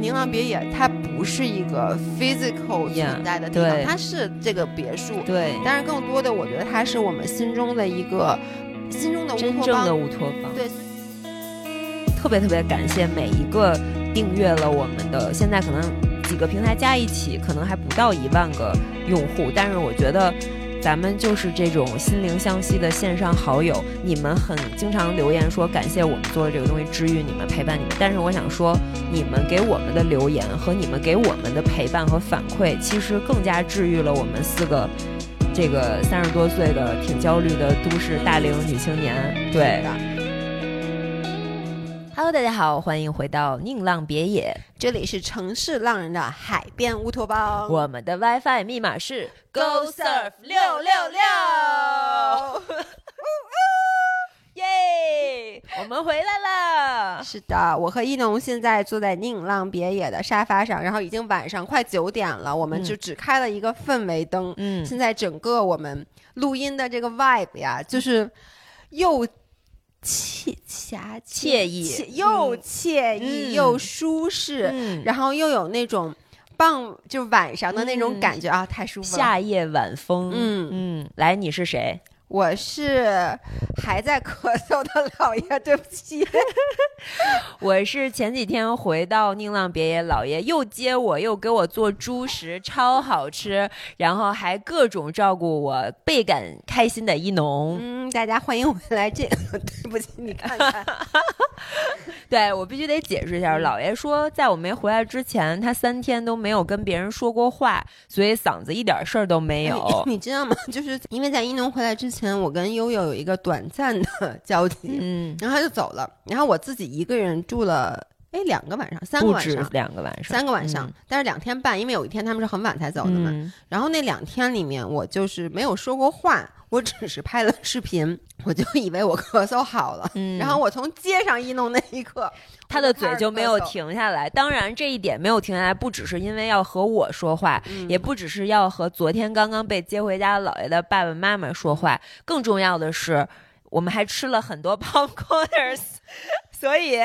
宁浪别野它不是一个 physical 存在的地方，它是这个别墅。对，但是更多的，我觉得它是我们心中的一个心中的真正的乌托邦。对，特别特别感谢每一个订阅了我们的，现在可能几个平台加一起，可能还不到一万个用户，但是我觉得。咱们就是这种心灵相惜的线上好友，你们很经常留言说感谢我们做的这个东西治愈你们陪伴你们，但是我想说，你们给我们的留言和你们给我们的陪伴和反馈，其实更加治愈了我们四个这个三十多岁的挺焦虑的都市大龄女青年。对。Hello，大家好，欢迎回到宁浪别野，这里是城市浪人的海边乌托邦。我们的 WiFi 密码是 Go Surf 六六六，耶！我们回来了。是的，我和一农现在坐在宁浪别野的沙发上，然后已经晚上快九点了，我们就只开了一个氛围灯。嗯，现在整个我们录音的这个 vibe 呀，就是又。惬暇惬意，又惬意又舒适，然后又有那种傍就晚上的那种感觉啊，太舒服了。夏夜晚风，嗯嗯，来，你是谁？我是还在咳嗽的姥爷，对不起。我是前几天回到宁浪别野，姥爷又接我，又给我做猪食，超好吃，然后还各种照顾我，倍感开心的一农。嗯，大家欢迎回来。这 对不起，你看看。对我必须得解释一下，姥爷说在我没回来之前，他三天都没有跟别人说过话，所以嗓子一点事儿都没有。你知道吗？就是因为在一农回来之前，我跟悠悠有一个短暂的 交集，嗯，然后他就走了，然后我自己一个人住了，哎，两个晚上，三个晚上，两个晚上，三个晚上，但是两天半，因为有一天他们是很晚才走的嘛，然后那两天里面我就是没有说过话。我只是拍了视频，我就以为我咳嗽好了。嗯，然后我从街上一弄那一刻，他的嘴就没有停下来。当然，这一点没有停下来，不只是因为要和我说话，也不只是要和昨天刚刚被接回家的姥爷的爸爸妈妈说话，更重要的是，我们还吃了很多 popcorns，所以。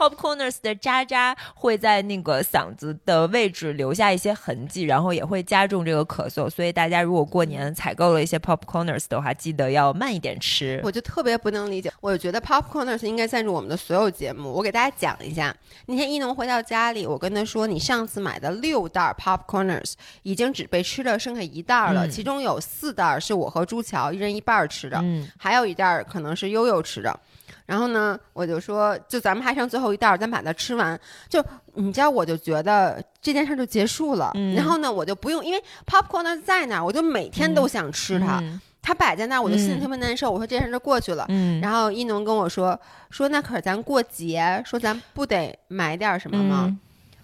Popcorners 的渣渣会在那个嗓子的位置留下一些痕迹，然后也会加重这个咳嗽。所以大家如果过年采购了一些 Popcorners 的话，记得要慢一点吃。我就特别不能理解，我觉得 Popcorners 应该赞助我们的所有节目。我给大家讲一下，那天一农回到家里，我跟他说：“你上次买的六袋 Popcorners 已经只被吃了剩下一袋了，其中有四袋是我和朱乔一人一半吃的，还有一袋可能是悠悠吃的。”然后呢，我就说，就咱们还剩最后一袋，咱把它吃完。就你知道，我就觉得这件事就结束了。然后呢，我就不用，因为 popcorn 在那儿，我就每天都想吃它。它摆在那儿，我就心里特别难受。我说这件事就过去了。然后一农跟我说，说那可是咱过节，说咱不得买点什么吗？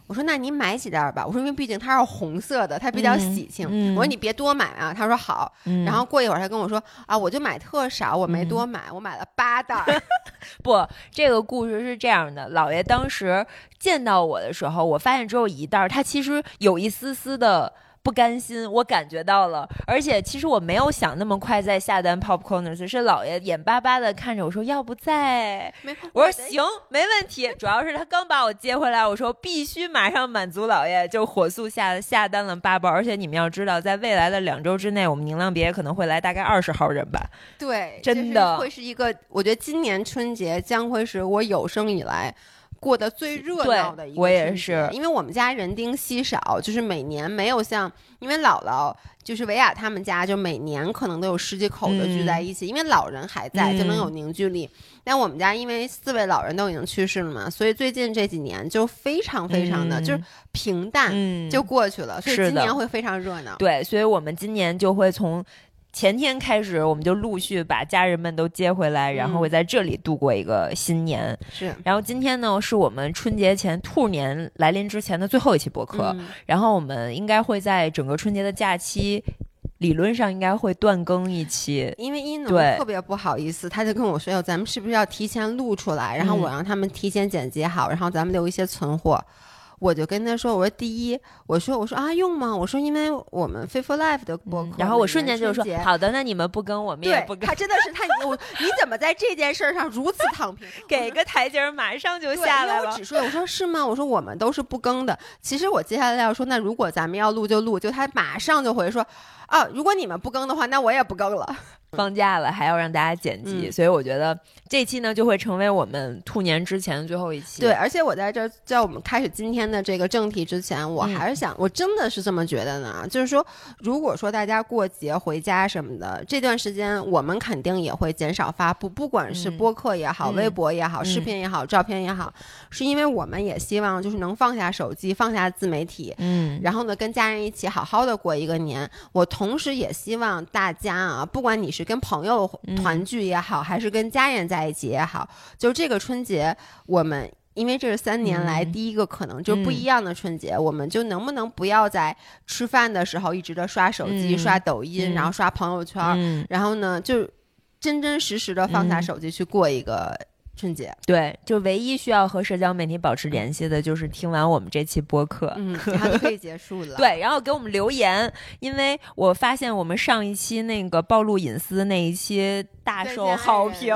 我说那您买几袋吧。我说因为毕竟它是红色的，它比较喜庆。我说你别多买啊。他说好。然后过一会儿他跟我说啊，我就买特少，我没多买，我买了八袋。不，这个故事是这样的：老爷当时见到我的时候，我发现只有一袋，他其实有一丝丝的。不甘心，我感觉到了，而且其实我没有想那么快再下单 popcorners，是老爷眼巴巴的看着我说要不在，我说行，没问题。主要是他刚把我接回来，我说必须马上满足老爷，就火速下下单了八包。而且你们要知道，在未来的两周之内，我们宁浪别可能会来大概二十号人吧。对，真的会是一个，我觉得今年春节将会是我有生以来。过得最热闹的一个，我也是，因为我们家人丁稀少，就是每年没有像，因为姥姥就是维亚他们家，就每年可能都有十几口的聚在一起，因为老人还在，就能有凝聚力。但我们家因为四位老人都已经去世了嘛，所以最近这几年就非常非常的就是平淡就过去了，所以今年会非常热闹。对，所以我们今年就会从。前天开始，我们就陆续把家人们都接回来，然后会在这里度过一个新年。是，然后今天呢，是我们春节前兔年来临之前的最后一期播客。然后我们应该会在整个春节的假期，理论上应该会断更一期。因为一农特别不好意思，他就跟我说：“咱们是不是要提前录出来？然后我让他们提前剪辑好，然后咱们留一些存货。”我就跟他说，我说第一，我说我说啊用吗？我说因为我们 Faithful Life 的播客，然后我瞬间就说好的，那你们不跟我们也不对，跟他，真的是他，我你怎么在这件事儿上如此躺平？给个台阶儿，马上就下来了我只。说，我说是吗？我说我们都是不更的。其实我接下来要说，那如果咱们要录就录，就他马上就回说，啊，如果你们不更的话，那我也不更了。放假了还要让大家剪辑，嗯所以我觉得这期呢就会成为我们兔年之前的最后一期。对，，而且我在这儿在我们开始今天的这个正题之前，我嗯还是想，我真的是这么觉得呢。就是说，如果说大家过节回家什么的，这段时间我们肯定也会减少发布，不管是嗯播客也好、嗯微博也好、视嗯频也好、照片也好，是因为我们也希望就是能放下手机，放下自媒体，嗯，然后呢，跟家人一起好好的过一个年。我同时也希望大家啊，不管你是跟朋友嗯。团聚也好，还是跟家人在一起也好，就这个春节，我们。因为这是三年来嗯。第一个可能就不一样的春节，我们就能不能不要在吃饭的时候一直的刷手机、嗯刷抖音，嗯。然后刷朋友圈，嗯，然后呢，就真真实实的放下嗯。手机去过一个春节。对，就唯一需要和社交媒体保持联系的，就是听完我们这期播客。嗯，然后就可以结束了。，对，然后给我们留言，因为我发现我们上一期那个暴露隐私那一期大受好评，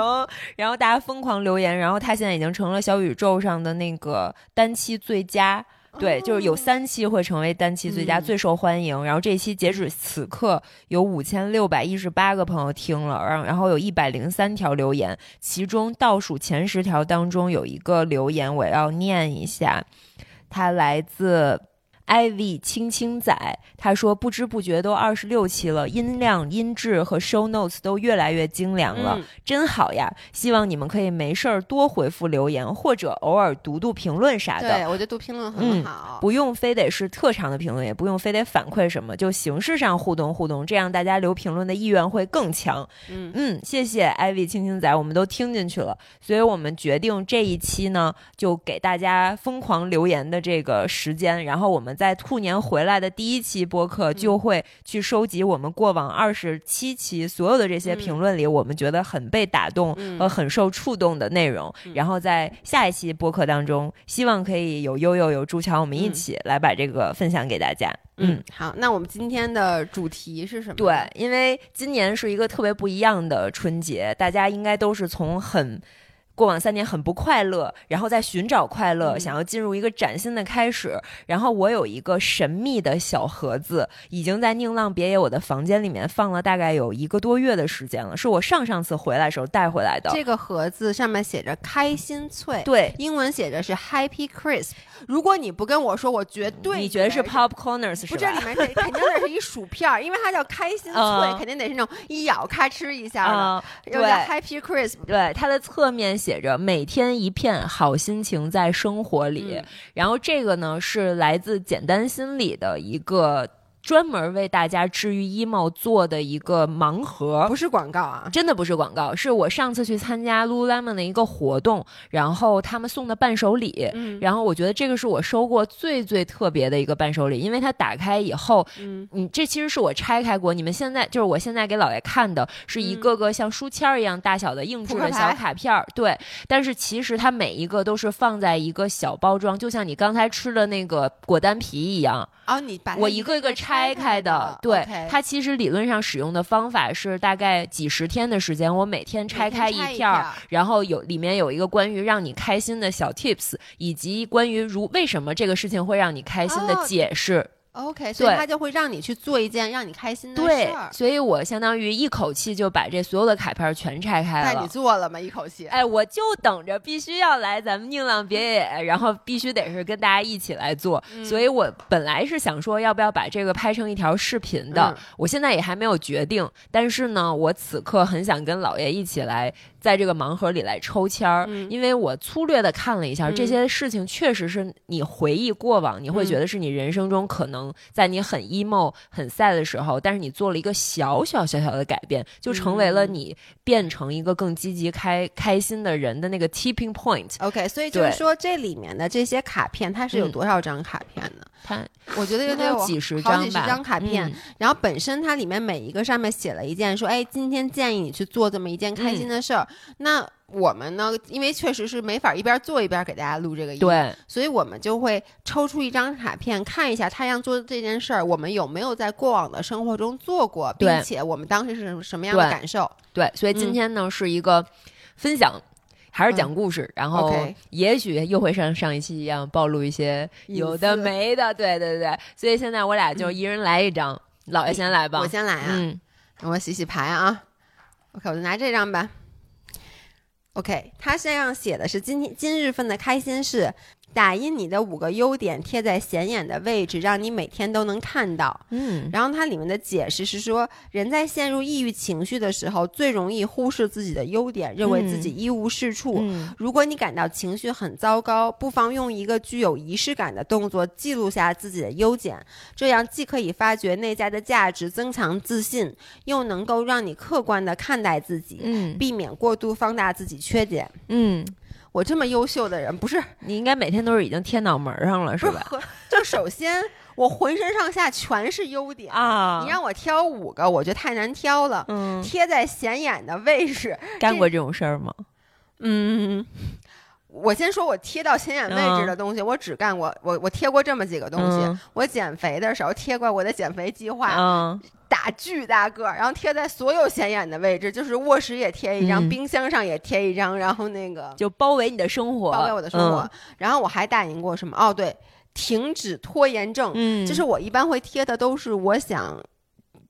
然后大家疯狂留言，然后他现在已经成了小宇宙上的那个单期最佳。对，就是有三期会成为单期最佳、最受欢迎，然后这期截止此刻有五千六百一十八个朋友听了，然后然后有一百零三条留言，其中倒数前十条当中有一个留言我要念一下，它来自 ivy 青青仔，他说不知不觉都二十六期了，音量、音质和 show notes 都越来越精良了，嗯真好呀！希望你们可以没事儿多回复留言，或者偶尔读读评论啥的。对我觉得读评论很嗯好。不用非得是特长的评论，也不用非得反馈什么，就形式上互动互动，这样大家留评论的意愿会更强。嗯嗯，谢谢艾薇青青仔，我们都听进去了，所以我们决定这一期呢，就给大家疯狂留言的这个时间，然后我们在兔年回来的第一期播客就会去收集我们过往二十七期所有的这些评论里，我们觉得很被打动嗯和很受触动的内容，嗯然后在下一期播客当中，希望可以有悠悠有朱乔，我们一嗯起来把这个分享给大家。嗯，好，那我们今天的主题是什么？对，，因为今年是一个特别不一样的春节，大家应该都是从很。过往三年很不快乐，然后在寻找快乐，嗯想要进入一个崭新的开始。然后我有一个神秘的小盒子，已经在宁浪别野我的房间里面放了大概有一个多月的时间了，是我上上次回来的时候带回来的。这个盒子上面写着“开心脆”，对，英文写着是 “Happy Crisp”。如果你不跟我说，我绝对你觉得是 popcorners 是不，这里？面是肯定得是一薯片儿，因为它叫开心脆，嗯肯定得是那种一咬咔哧一下的，啊、又叫 Happy Crisp。对，它的侧面写着“每天一片好心情在生活里”，嗯然后这个呢是来自简单心理的一个专门为大家治愈 emo 做的一个盲盒。不是广告啊，真的不是广告，是我上次去参加 Lululemon 的一个活动，然后他们送的伴手礼，嗯。然后我觉得这个是我收过最最特别的一个伴手礼，因为它打开以后，嗯。嗯，这其实是我拆开过，你们现在就是我现在给姥爷看的，是一个个像书签儿一样大小的硬质的小卡片儿，对。但是其实它每一个都是放在一个小包装，就像你刚才吃的那个果丹皮一样，哦，你把我一个一个拆开的。对它其实理论上使用的方法是大概几十天的时间，我每天拆开一片儿，然后有里面有一个关于让你开心的小 tips，以及关于如为什么这个事情会让你开心的哦解释。OK，所以他就会让你去做一件让你开心的事儿，。所以我相当于一口气就把这所有的卡片全拆开了那你。做了吗？一口气？哎，我就等着必须要来咱们宁浪别野，然后必须得是跟大家一起来做。嗯所以我本来是想说要不要把这个拍成一条视频的，嗯我现在也还没有决定。但是呢，我此刻很想跟姥爷一起来在这个盲盒里来抽签儿，嗯因为我粗略的看了一下，嗯这些事情确实是你回忆过往，你会觉得是你人生中可能在你很 emo、很 sad 的时候，但是你做了一个小小小小的改变，就成为了嗯你变成一个更积极、开开心的人的那个 tipping point。OK，所以就是说这里面的这些卡片，它是有嗯多少张卡片呢？它我觉得有应该有几十好几十张吧，张卡片，嗯然后本身它里面每一个上面写了一件说，哎，今天建议你去做这么一件开心的事儿。那我们呢，因为确实是没法一边做一边给大家录这个音，，对，所以我们就会抽出一张卡片，看一下太阳做的这件事儿，我们有没有在过往的生活中做过，并且我们当时是什么样的感受。对，所以今嗯天呢、是一个分享。还是讲故事，然后也许又会像上一期一样暴露一些有的没的，对对对。所以现在我俩就一人来一张，姥爷先来吧。我先来啊，嗯，我洗洗牌啊。OK，我就拿这张吧。OK，他身上写的是今天今日份的开心事，打印你的五个优点贴在显眼的位置，让你每天都能看到。嗯然后它里面的解释是说，人在陷入抑郁情绪的时候，最容易忽视自己的优点，认为自己一无是处。嗯如果你感到情绪很糟糕，不妨用一个具有仪式感的动作记录下自己的优点，这样既可以发掘内在的价值，增强自信，又能够让你客观地看待自己，嗯避免过度放大自己缺点。嗯，我这么优秀的人，不是你应该每天都是已经贴脑门上了，是吧？是，就首先我浑身上下全是优点。啊你让我挑五个，我觉得太难挑了。嗯，贴在显眼的位置，干过这种事儿吗？嗯，我先说我贴到显眼位置的东西，我只干过我我贴过这么几个东西。嗯我减肥的时候贴过我的减肥计划，嗯打巨大个儿，然后贴在所有显眼的位置，就是卧室也贴一张，嗯冰箱上也贴一张，然后那个就包围你的生活，包围我的生活。然后我还打印过什么？哦，对，停止拖延症，嗯，嗯，就是我一般会贴的都是我想。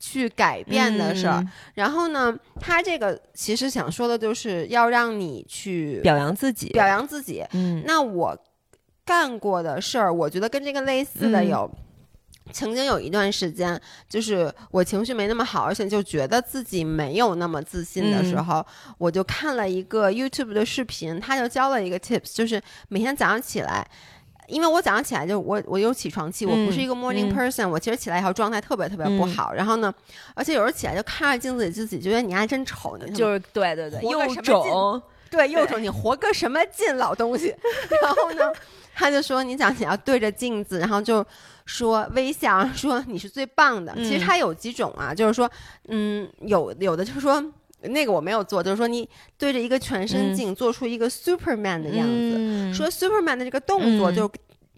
去改变的事儿，嗯然后呢，他这个其实想说的就是要让你去表扬自己，表扬自己。嗯那我干过的事儿，我觉得跟这个类似的嗯有。曾经有一段时间，就是我情绪没那么好，而且就觉得自己没有那么自信的时嗯候，我就看了一个 YouTube 的视频，他就教了一个 tips，就是每天早上起来。因为我早上起来就我我有起床气，我不是一个 morning 嗯 person，、我其实起来以后状态特别特别不好。然后呢，而且有时候起来就看着镜子里自己，觉得你还真丑，呢就是对对对，又肿，对，又肿你活个什么劲，老东西。然后呢，他就说你想你要对着镜子，然后就说微笑，说你是最棒的。其实嗯他有几种啊，就是说，嗯，有有的就是说。那个我没有做，就是说你对着一个全身嗯镜做出一个 Superman 的样子，嗯说 Superman 的这个动作嗯就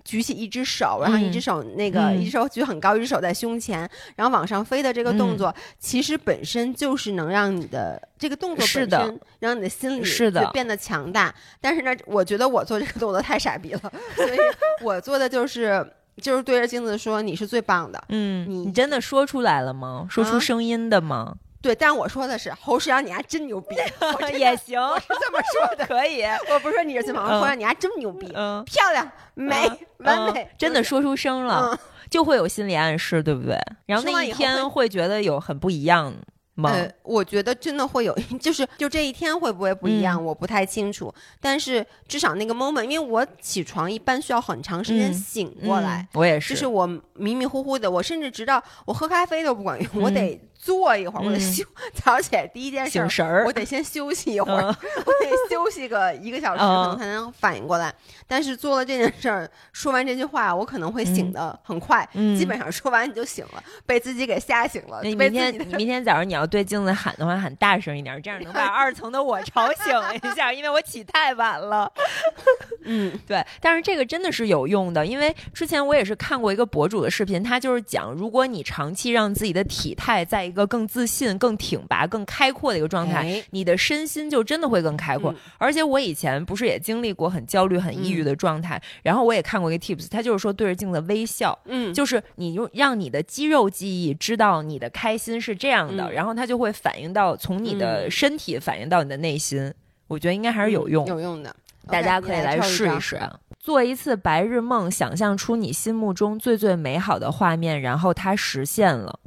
举起一只手，然后一只手那个、嗯一只手举很高，一只手在胸前，然后往上飞的这个动嗯作，其实本身就是能让你的这个动作本身让你的心理是的就变得强大。但是呢，我觉得我做这个动作太傻逼了，所以我做的就是就是对着镜子说你是最棒的。嗯，你你真的说出来了吗？说出啊声音的吗？对，但我说的是侯世阳，你还真牛逼，也行，我是这么说的，可以，我不是说你是最棒，我嗯说你还真牛逼，嗯，漂亮、美、完美嗯，真的说出声了，嗯。就会有心理暗示，对不对？然后那一天会觉得有很不一样吗？呃，我觉得真的会有，就是就这一天会不会不一样，嗯我不太清楚。但是至少那个 moment，因为我起床一般需要很长时间嗯醒过来，嗯我也是，就是是我迷迷糊糊的，我甚至直到我喝咖啡都不管用，我得坐一会儿，我得嗯休。早上起来第一件事儿，醒神儿我，得先休息一会儿，嗯我得休息个一个小时，可嗯能才能反应过来。但是做了这件事儿，说完这句话，我可能会醒的很快，嗯基本上说完你就醒了，被自己给吓醒了，你明天你明天早上你要对镜子喊的话，喊大声一点，这样能把 二层的我吵醒一下，因为我起太晚了。嗯对，但是这个真的是有用的，因为之前我也是看过一个博主的视频，他就是讲，如果你长期让自己的体态在一个更自信、更挺拔、更开阔的一个状态，哎你的身心就真的会更开阔。嗯而且我以前不是也经历过很焦虑、很抑郁的状态，然后我也看过一个 tips，他就是说对着镜子微笑。嗯，就是你用让你的肌肉记忆知道你的开心是这样的，嗯然后它就会反映到从你的嗯身体反映到你的内心。我觉得应该还是有用，有用的，大家可以来试一抽试啊。做一次白日梦，想象出你心目中最最美好的画面，然后它实现了。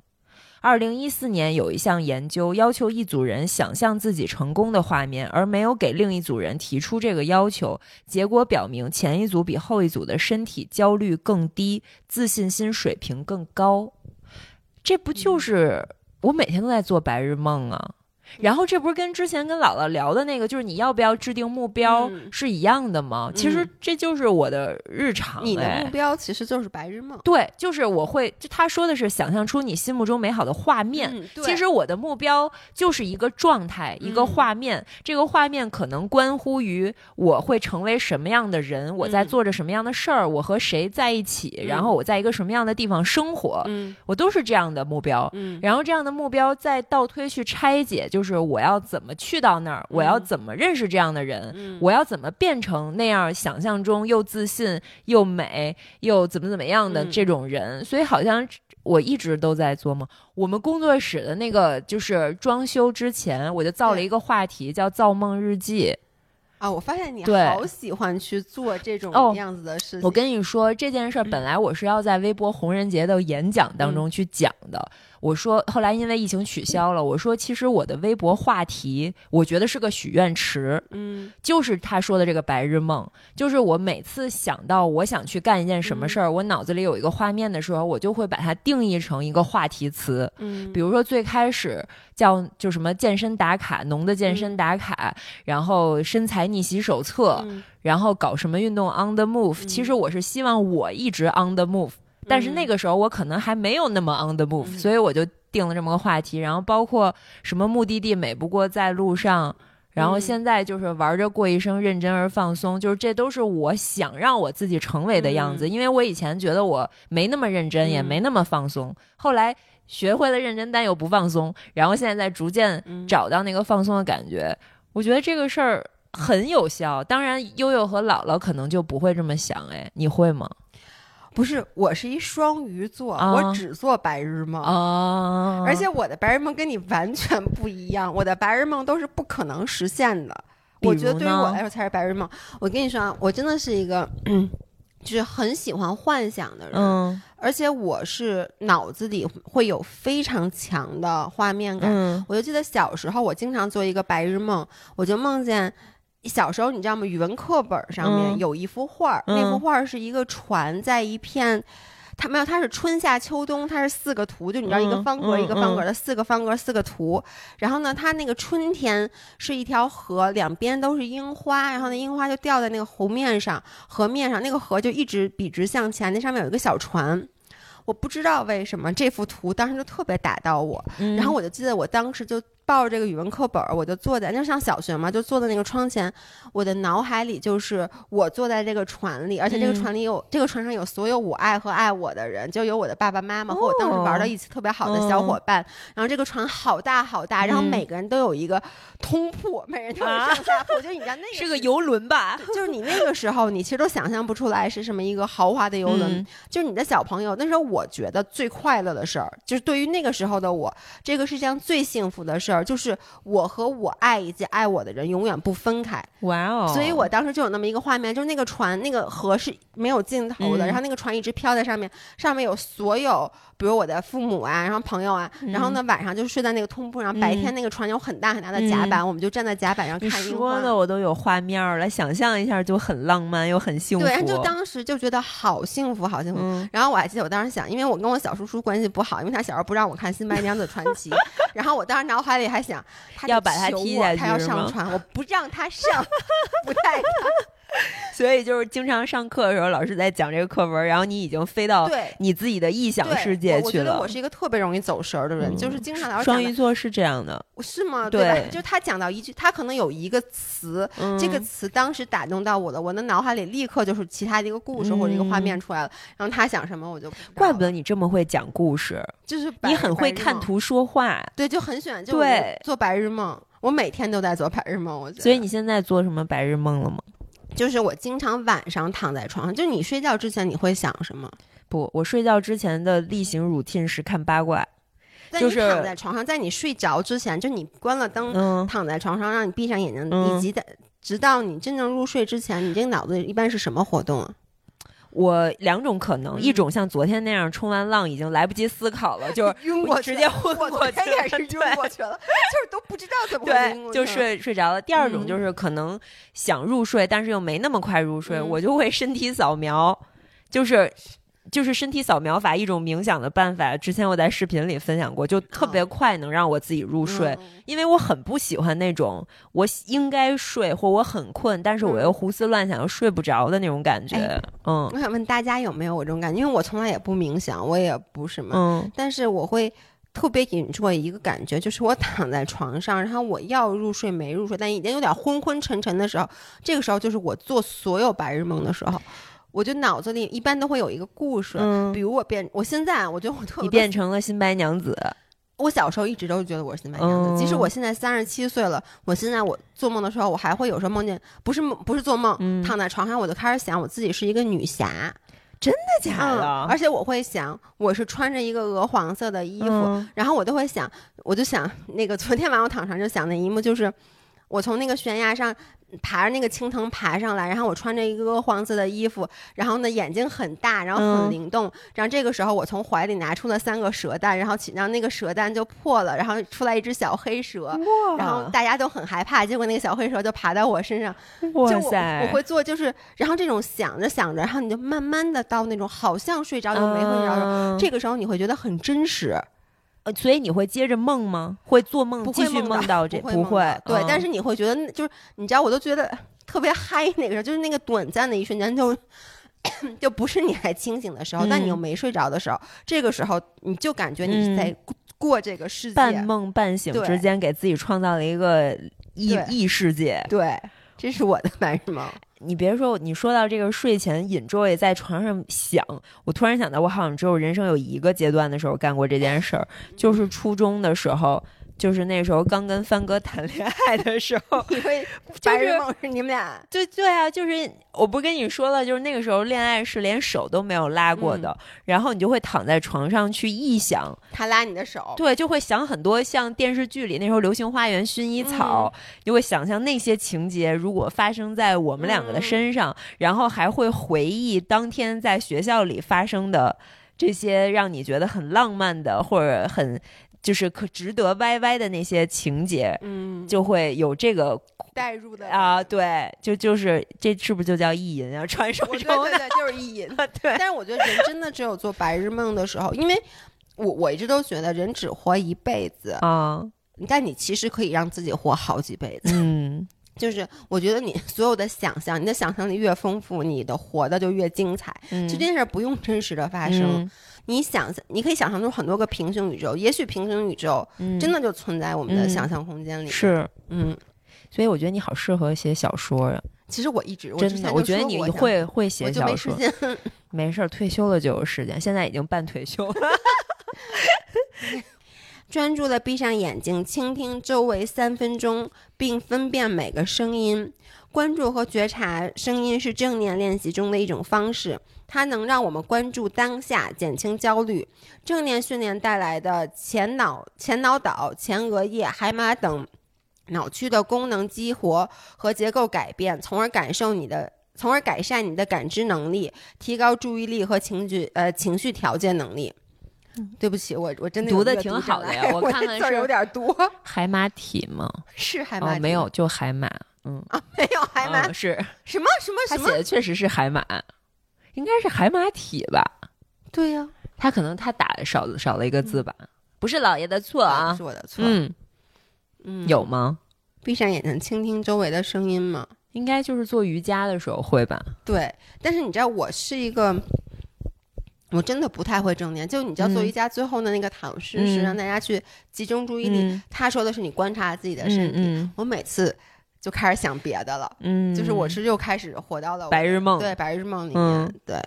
二零一四年有一项研究要求一组人想象自己成功的画面，而没有给另一组人提出这个要求。结果表明，前一组比后一组的身体焦虑更低，自信心水平更高。这不就是我每天都在做白日梦啊？然后这不是跟之前跟姥姥聊的那个，就是你要不要制定目标嗯是一样的吗？其实这就是我的日常、你的哎目标其实就是白日梦。对，就是我会，就他说的是想象出你心目中美好的画面。嗯其实我的目标就是一个状态，一个嗯画面。这个画面可能关乎于我会成为什么样的人，我在嗯做着什么样的事儿，我和谁在一起，然后我在一个什么样的地方生活，嗯我都是这样的目标。嗯然后这样的目标再倒推去拆解，就是我要怎么去到那儿，我要怎么认识这样的人，嗯我要怎么变成那样想象中又自信又美又怎么怎么样的嗯这种人。所以好像我一直都在做梦，我们工作室的那个就是装修之前，我就造了一个话题叫“造梦日记”。啊，我发现你好喜欢去做这种哦样子的事情。我跟你说这件事儿，本来我是要在微博红人节的演讲当中去讲的。我说后来因为疫情取消了，我说其实我的微博话题，我觉得是个许愿池，嗯就是他说的这个白日梦，就是我每次想到我想去干一件什么事儿，我脑子里有一个画面的时候，我就会把它定义成一个话题词。嗯，比如说最开始叫就什么健身打卡，浓的健身打卡，然后身材逆袭手册，嗯然后搞什么运动 on the move，、其实我是希望我一直 on the move，、但是那个时候我可能还没有那么 on the move，、嗯所以我就定了这么个话题，然后包括什么目的地美不过在路上。然后嗯现在就是玩着过一生，认真而放松，就是这都是我想让我自己成为的样子。因为我以前觉得我没那么认真，也嗯没那么放松，后来学会了认真，但又不放松，然后现在在逐渐嗯找到那个放松的感觉。我觉得这个事儿很有效。当然，悠悠和姥姥可能就不会这么想，哎，你会吗？不是，我是一双鱼座，啊我只做白日梦。啊而且我的白日梦跟你完全不一样，我的白日梦都是不可能实现的。我觉得对于我来说才是白日梦。我跟你说啊，我真的是一个，嗯，就是很喜欢幻想的人，嗯而且我是脑子里会有非常强的画面感。嗯我就记得小时候，我经常做一个白日梦，我就梦见。小时候你知道吗？语文课本上面嗯有一幅画那幅画儿是一个船在一片，它没有，它是春夏秋冬，它是四个图，就你知道一个嗯方格、嗯一个方格的四个方格四个图。然后呢，它那个春天是一条河，两边都是樱花，然后那樱花就掉在那个湖面上，河面上那个河就一直笔直向前，那上面有一个小船。我不知道为什么这幅图当时就特别打到我，嗯，然后我就记得我当时就抱着这个语文课本儿，我就坐在那上小学嘛，就坐在那个窗前，我的脑海里就是我坐在这个船里，而且这个嗯船里有、这个船上有所有我爱和爱我的人，就有我的爸爸妈妈和我当时玩到一起特别好的小伙伴。然后这个船好大好大，然后嗯每个人都有一个通铺，每人都有啊上下铺，就你知道那 个是个游轮吧？就是你那个时候，你其实都想象不出来是什么一个豪华的游轮。嗯就是你的小朋友，那时候我觉得最快乐的事儿，就是对于那个时候的我，这个世界上最幸福的事儿，就是我和我爱以及爱我的人永远不分开。哇哦！所以我当时就有那么一个画面，就是那个船，那个河是没有尽头的，嗯然后那个船一直飘在上面，上面有所有，比如我的父母啊，然后朋友啊，然后呢晚上就睡在那个通铺上，白天那个床有很大很大的甲板，我们就站在甲板上你看樱花。说的我都有画面儿了，想象一下就很浪漫又很幸福。对，就当时就觉得好幸福，好幸福。嗯然后我还记得我当时想，因为我跟我小叔叔关系不好，因为他小时候不让我看《新白娘子传奇 》，然后我当时脑海里还想，他要把他踢下去我他要上船，我不让他上，不带他。所以就是经常上课的时候，老师在讲这个课文，然后你已经飞到你自己的臆想世界去了。我觉得我是一个特别容易走神儿的人，嗯就是经常老师双。鱼座是这样的，是吗？对吧？就他讲到一句，他可能有一个词，嗯这个词当时打动到我了，我的脑海里立刻就是其他的一个故事或者一个画面出来了。然后他想什么，我就不怪不得你这么会讲故事，就是你很会看图说话。对，就很喜欢，就对我做白日梦，我每天都在做白日梦。我觉得，所以你现在做什么白日梦了吗？就是我经常晚上躺在床上，就你睡觉之前你会想什么？不，我睡觉之前的例行 routine 是看八卦。在你就是躺在床上，在你睡着之前，就你关了灯，嗯，躺在床上，让你闭上眼睛，嗯以及在直到你真正入睡之前，你这个脑子里一般是什么活动啊？我两种可能，嗯。一种像昨天那样冲完浪已经来不及思考了，就是 晕过去直接昏过去昨天也是了晕过去了，就是都不知道怎么晕对，就睡睡着了。第二种嗯。就是可能想入睡，但是又没那么快入睡，嗯。我就会身体扫描，就是就是身体扫描法一种冥想的办法，之前我在视频里分享过，就特别快能让我自己入睡，嗯因为我很不喜欢那种我应该睡或我很困，但是我又胡思乱想又睡不着的那种感觉。哎嗯我想问大家有没有我这种感觉？因为我从来也不冥想，我也不什么，嗯但是我会特别 enjoy 一个感觉，就是我躺在床上，然后我要入睡没入睡，但已经有点昏昏沉沉的时候，这个时候就是我做所有白日梦的时候，我就脑子里一般都会有一个故事。嗯比，如我变，我现在我觉得我特你别变成了新白娘子。我小时候一直都觉得我是新白娘子，嗯即使我现在三十七岁了，我现在我做梦的时候，我还会有时候梦见，不是梦，不是做梦，嗯躺在床上我就开始想我自己是一个女侠，真的假嗯，的？而且我会想我是穿着一个鹅黄色的衣服，嗯然后我都会想，我就想那个昨天晚上我躺床上就想那一幕，就是我从那个悬崖上爬着那个青藤爬上来，然后我穿着一个黄色的衣服，然后呢眼睛很大，然后很嗯。灵动，然后这个时候我从怀里拿出了三个蛇蛋，然后起然后那个蛇蛋就破了，然后出来一只小黑蛇。然后大家都很害怕，结果那个小黑蛇就爬到我身上，哇就我塞，我会做，就是然后这种想着想着，然后你就慢慢的到那种好像睡着又没睡着这个时候你会觉得很真实，呃所以你会接着梦吗？会做梦不继续会梦到到这？不会对，嗯但是你会觉得就是你知道，我都觉得特别嗨，那个时候就是那个短暂的一瞬间就。就不是你还清醒的时候，但你又嗯没睡着的时候，这个时候你就感觉你是在过过这个世界，半梦半醒之间给自己创造了一个异异世界。对，这是我的白日梦。你别说，你说到这个睡前 enjoy 在床上想，我突然想到，我好像只有人生有一个阶段的时候干过这件事儿，就是初中的时候，就是那时候刚跟帆哥谈恋爱的时候，你会就是白日梦是你们俩对对啊，就是我不跟你说了，就是那个时候恋爱是连手都没有拉过的，然后你就会躺在床上去臆想，他拉你的手，对，就会想很多像电视剧里那时候《流星花园》薰衣草，你会想象那些情节如果发生在我们两个的身上，然后还会回忆当天在学校里发生的这些让你觉得很浪漫的或者很就是可值得歪歪的那些情节，嗯，就会有这个代入的啊，对，就就是这是不是就叫意淫啊？传说中的对对，就是意淫。对但是我觉得人真的只有做白日梦的时候，因为我我一直都觉得人只活一辈子，啊，但你其实可以让自己活好几辈子。嗯就是我觉得你 所有的想象，你的想象力越丰富，你的活的就越精彩。嗯，这件事儿不用真实的发生，嗯你想象，你可以想象出很多个平行宇宙，也许平行宇宙嗯真的就存在我们的嗯想象空间里。，是。嗯，所以我觉得你好适合写小说呀、其实我一直我真的，我觉得你会会写小说，时间。没事儿，退休了就有时间，现在已经半退休了。专注的闭上眼睛，倾听周围三分钟，并分辨每个声音。关注和觉察声音是正念练习中的一种方式，它能让我们关注当下，减轻焦虑。正念训练带来的前脑、前脑岛、前额叶、海马等脑区的功能激活和结构改变，从而感受你的。从而改善你的感知能力，提高注意力和情绪呃情绪调节能力。对不起，我我真的读的挺好的呀 我看看是有点多，海马体吗？是海马、哦，没有，就海马。嗯，啊，没有海马、嗯是什么什么他什么？写的确实是海马，应该是海马体吧？对呀、他可能他打的少少了一个字吧？不是老爷的错啊是。我的错。嗯，嗯有吗？闭上眼睛倾听周围的声音吗？应该就是做瑜伽的时候会吧？对，但是你知道我是一个。我真的不太会正念，就你知道做嗯瑜伽最后的那个躺式是嗯让大家去集中注意力，嗯他说的是你观察自己的身体，嗯我每次就开始想别的了，嗯，就是我是又开始活到了白日梦。对白日梦里面，嗯对。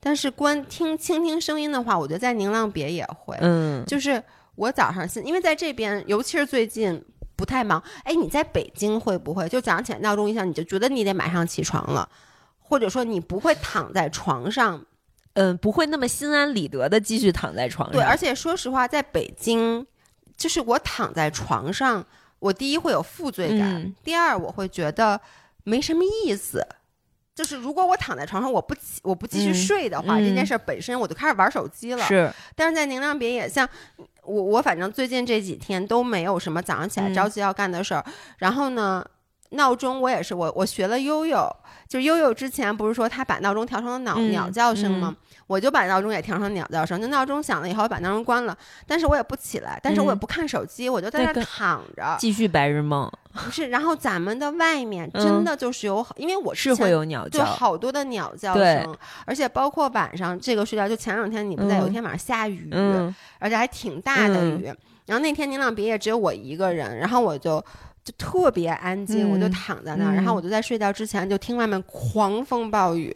但是观听倾听声音的话，我觉得在宁浪别也会，嗯，就是我早上现因为在这边，尤其是最近不太忙。哎，你在北京会不会就早上起来闹钟一响，你就觉得你得马上起床了，或者说你不会躺在床上？嗯，不会那么心安理得的继续躺在床上。对，而且说实话，在北京，就是我躺在床上，我第一会有负罪感，嗯第二我会觉得没什么意思。就是如果我躺在床上，我不起我不继续嗯睡的话，嗯这件事儿本身我就开始玩手机了。是但是在宁亮别野，像我我反正最近这几天都没有什么早上起来嗯着急要干的事儿。然后呢，闹钟我也是，我我学了悠悠，就悠悠之前不是说他把闹钟调成了鸟、嗯鸟叫声吗？我就把闹钟也调成鸟叫声，就闹钟响了以后把闹钟关了，但是我也不起来，但是我也嗯。不看手机，我就在那躺着。继续白日梦。不是，然后咱们的外面嗯真的就是有，因为我是会有鸟叫。就叫，好多的鸟叫声，而且包括晚上这个睡觉，就前两天你不在，嗯。有一天晚上下雨，嗯。而且还挺大的嗯。雨。然后那天宁浪别业只有我一个人，然后我就就特别安静，嗯我就躺在那儿，然后嗯我就在睡觉之前就听外面狂风暴雨，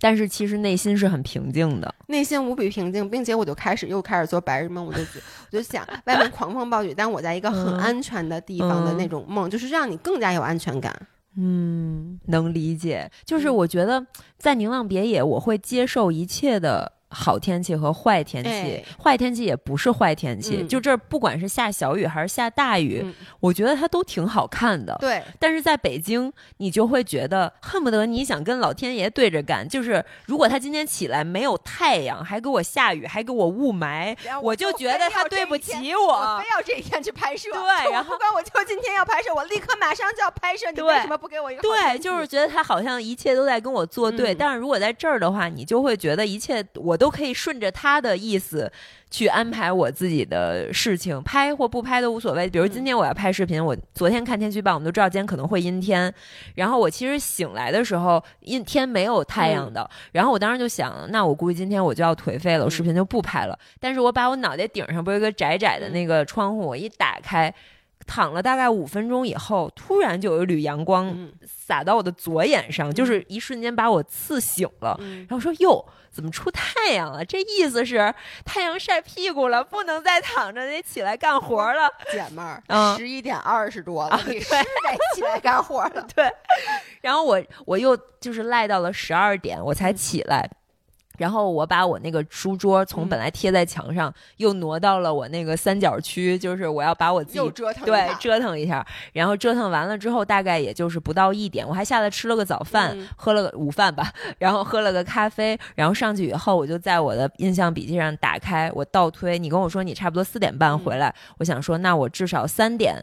但是其实内心是很平静的。内心无比平静，并且我就开始又开始做白日梦，我就我就想外面狂风暴雨，但我在一个很嗯安全的地方的嗯那种梦，就是让你更加有安全感。嗯，能理解。就是嗯我觉得在宁浪别野，我会接受一切的好天气和坏天气。哎坏天气也不是坏天气，嗯就这儿不管是下小雨还是下大雨，嗯我觉得它都挺好看的。对，但是在北京，你就会觉得恨不得你想跟老天爷对着干。就是如果他今天起来没有太阳，还给我下雨，还给我雾霾，我就觉得他对不起我。我非要这一天去拍摄，对我然后不管我就今天要拍摄，我立刻马上就要拍摄，你为什么不给我一个好对，就是觉得他好像一切都在跟我作对，嗯但是如果在这儿的话，你就会觉得一切我都可以顺着他的意思去安排我自己的事情，拍或不拍都无所谓。比如今天我要拍视频，我昨天看天气预报，我们都知道今天可能会阴天，然后我其实醒来的时候阴天没有太阳的，然后我当时就想，那我估计今天我就要颓废了，我视频就不拍了。但是我把我脑袋顶上不是有一个窄窄的那个窗户，我一打开。躺了大概五分钟以后，突然就有一缕阳光嗯洒到我的左眼上，就是一瞬间把我刺醒了。嗯然后说：“哟，怎么出太阳了？这意思是太阳晒屁股了，不能再躺着，得起来干活了。姐妹儿嗯，十一点二十多了啊，你是得起来干活了。”对然后我我又就是赖到了十二点，我才起来。然后我把我那个书桌从嗯。本来贴在墙上，又挪到了我那个三角区，就是我要把我自己又折腾一对下折腾一下。然后折腾完了之后，大概也就是不到一点，我还下来吃了个早饭，嗯。喝了个午饭吧，然后喝了个咖啡，然后上去以后，我就在我的印象笔记上打开，我倒推，你跟我说你差不多四点半回来，我想说那我至少三点。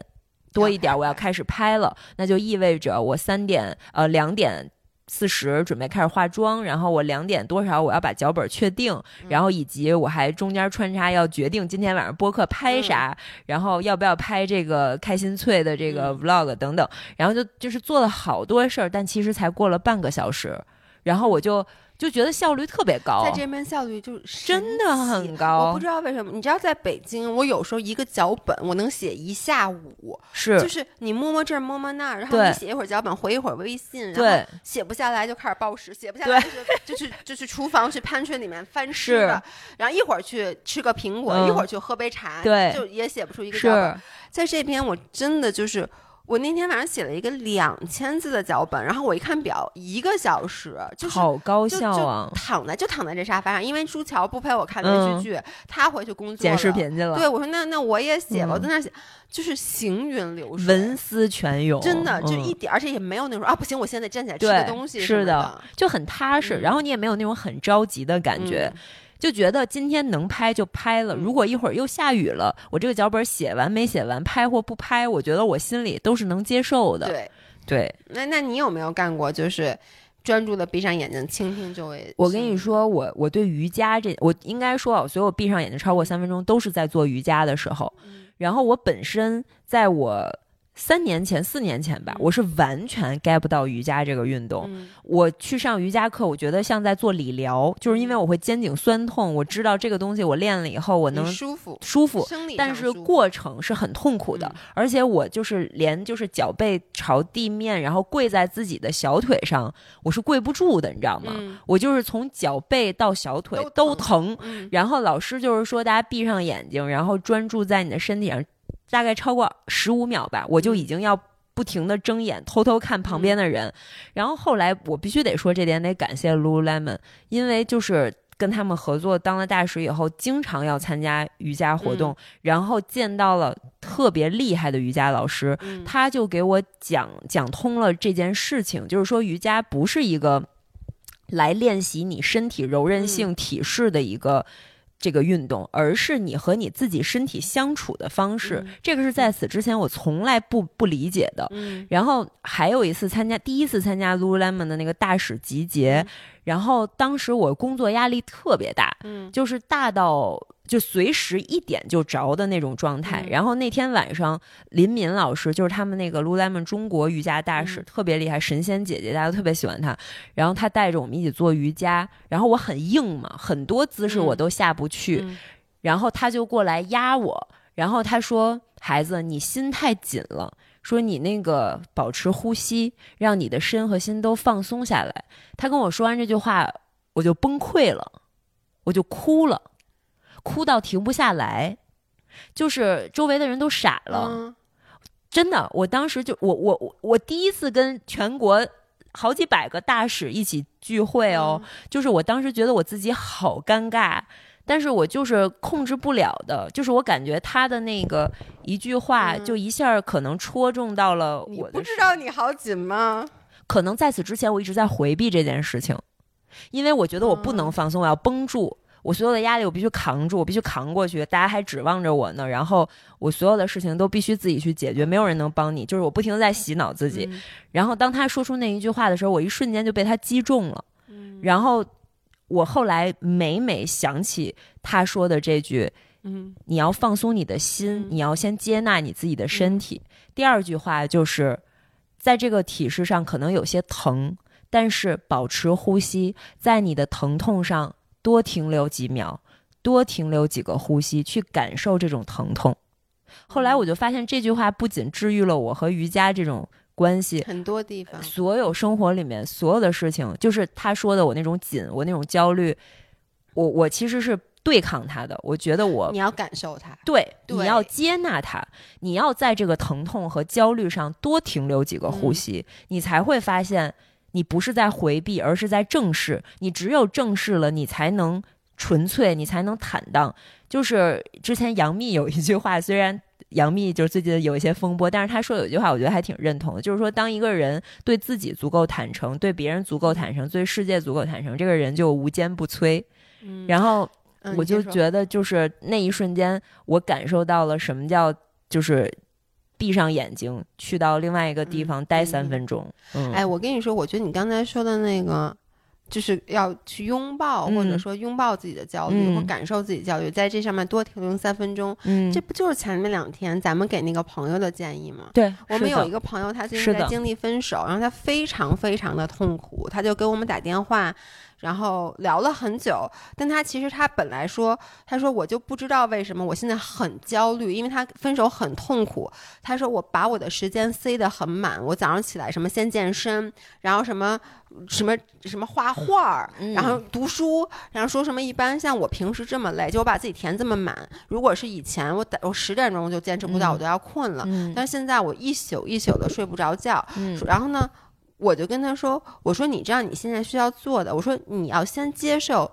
多一点，我要开始拍了，那就意味着我三点呃两点四十准备开始化妆，然后我两点多少我要把脚本确定，嗯。然后以及我还中间穿插要决定今天晚上播客拍啥，然后要不要拍这个开心脆的这个嗯。vlog 等等，然后就就是做了好多事儿，但其实才过了半个小时，然后我就就觉得效率特别高在，这边效率就真的很高我不知道为什么，你知道，在北京，我有时候一个脚本我能写一下午，是就是你摸摸这儿摸摸那儿，然后你写一会儿脚本，回一会儿微信，然后对写不下来就开始暴食，写不下来就就去就去厨房去 pantry 里面翻吃的，然后一会儿去吃个苹果，嗯一会儿去喝杯茶，对就也写不出一个脚本。在这边我真的就是。我那天晚上写了一个两千字的脚本，然后我一看表，一个小时，就是好高效啊！躺在就躺在这沙发上，因为朱乔不陪我看嗯连续剧，他回去工作剪视了。频去了，对，我说那那我也写吧，我嗯在那写，就是行云流水，文思泉涌，真的就嗯。一点，而且也没有那种啊不行，我现在站起来吃个东西是的，就很踏实，嗯。然后你也没有那种很着急的感觉，嗯就觉得今天能拍就拍了。嗯如果一会儿又下雨了，我这个脚本写完没写完，拍或不拍，我觉得我心里都是能接受的。对。对那那你有没有干过就是专注的闭上眼睛倾听周围？我跟你，说，我我对瑜伽这，我应该说啊，我所有闭上眼睛超过三分钟都是在做瑜伽的时候。嗯然后我本身在我三年前、四年前吧，嗯我是完全 get 不到瑜伽这个运动。嗯我去上瑜伽课，我觉得像在做理疗，就是因为我会肩颈酸痛，我知道这个东西我练了以后我能舒服，舒服，但是过程是很痛苦的，嗯而且我就是连就是脚背朝地面，然后跪在自己的小腿上，我是跪不住的，你知道吗？嗯我就是从脚背到小腿都都疼疼，嗯然后老师就是说大家闭上眼睛，然后专注在你的身体上，大概超过十五秒吧，我就已经要。不停的睁眼，偷偷看旁边的人，然后后来我必须得说这点得感谢 Lululemon，因为就是跟他们合作当了大使以后，经常要参加瑜伽活动，然后见到了特别厉害的瑜伽老师，嗯他就给我讲讲通了这件事情，就是说瑜伽不是一个来练习你身体柔韧性、体式的一个。这个运动，而是你和你自己身体相处的方式。这个是在此之前我从来不不理解的。嗯然后还有一次参加第一次参加 Lululemon 的那个大使集结，然后当时我工作压力特别大，嗯就是大到就随时一点就着的那种状态。嗯然后那天晚上，林敏老师就是他们那个 Lululemon 中国瑜伽大使，嗯特别厉害，神仙姐姐，大家都特别喜欢她。然后她带着我们一起做瑜伽，然后我很硬嘛，很多姿势我都下不去，嗯然后她就过来压我，然后她说：“孩子，你心太紧了。”说你那个保持呼吸，让你的身和心都放松下来。她跟我说完这句话，我就崩溃了，我就哭了，哭到停不下来，就是周围的人都傻了。嗯真的，我当时就我我我我第一次跟全国好几百个大使一起聚会哦，就是我当时觉得我自己好尴尬，但是我就是控制不了的，就是我感觉他的那个一句话嗯就一下可能戳中到了你我的不知道你好紧吗？可能在此之前我一直在回避这件事情，因为我觉得我不能放松，我要绷住。我所有的压力我必须扛住，我必须扛过去，大家还指望着我呢。然后我所有的事情都必须自己去解决，没有人能帮你。就是我不停的在洗脑自己。嗯然后当他说出那一句话的时候，我一瞬间就被他击中了。嗯然后我后来每每想起他说的这句嗯你要放松你的心，嗯你要先接纳你自己的身体。第二句话就是，在这个体式上可能有些疼，但是保持呼吸，在你的疼痛上多停留几秒，多停留几个呼吸，去感受这种疼痛。后来我就发现这句话不仅治愈了我和瑜伽这种关系，很多地方，所有生活里面所有的事情，就是他说的我那种紧，我那种焦虑，我我其实是对抗他的。我觉得我你要感受它。对，对你要接纳它，你要在这个疼痛和焦虑上多停留几个呼吸，你才会发现你不是在回避，而是在正视。你只有正视了，你才能纯粹，你才能坦荡。就是之前杨幂有一句话，虽然。杨幂就是最近有一些风波，但是她说有一句话，我觉得还挺认同的，就是说，当一个人对自己足够坦诚，对别人足够坦诚，对世界足够坦诚，这个人就无坚不摧。嗯然后嗯我就觉得，就是那一瞬间，我感受到了什么叫就是闭上眼睛去到另外一个地方待嗯三分钟。嗯，哎，我跟你说，我觉得你刚才说的那个，就是要去拥抱，或者嗯说拥抱自己的焦虑，或嗯感受自己焦虑，在这上面多停留三分钟。嗯，这不就是前面两天咱们给那个朋友的建议吗？对我们有一个个朋友，他最近在经历分手，然后他非常非常的痛苦，他就给我们打电话，然后聊了很久。但他其实他本来说，他说我就不知道为什么我现在很焦虑，因为他分手很痛苦。他说我把我的时间塞得很满，我早上起来什么先健身，然后什么什么什么画画儿，嗯然后读书，然后说什么一般像我平时这么累，就我把自己填这么满。如果是以前我打我十点钟就坚持不到，嗯我都要困了。嗯但是现在我一宿一宿的睡不着觉，嗯然后呢，我就跟他说：“我说你知道你现在需要做的，我说你要先接受，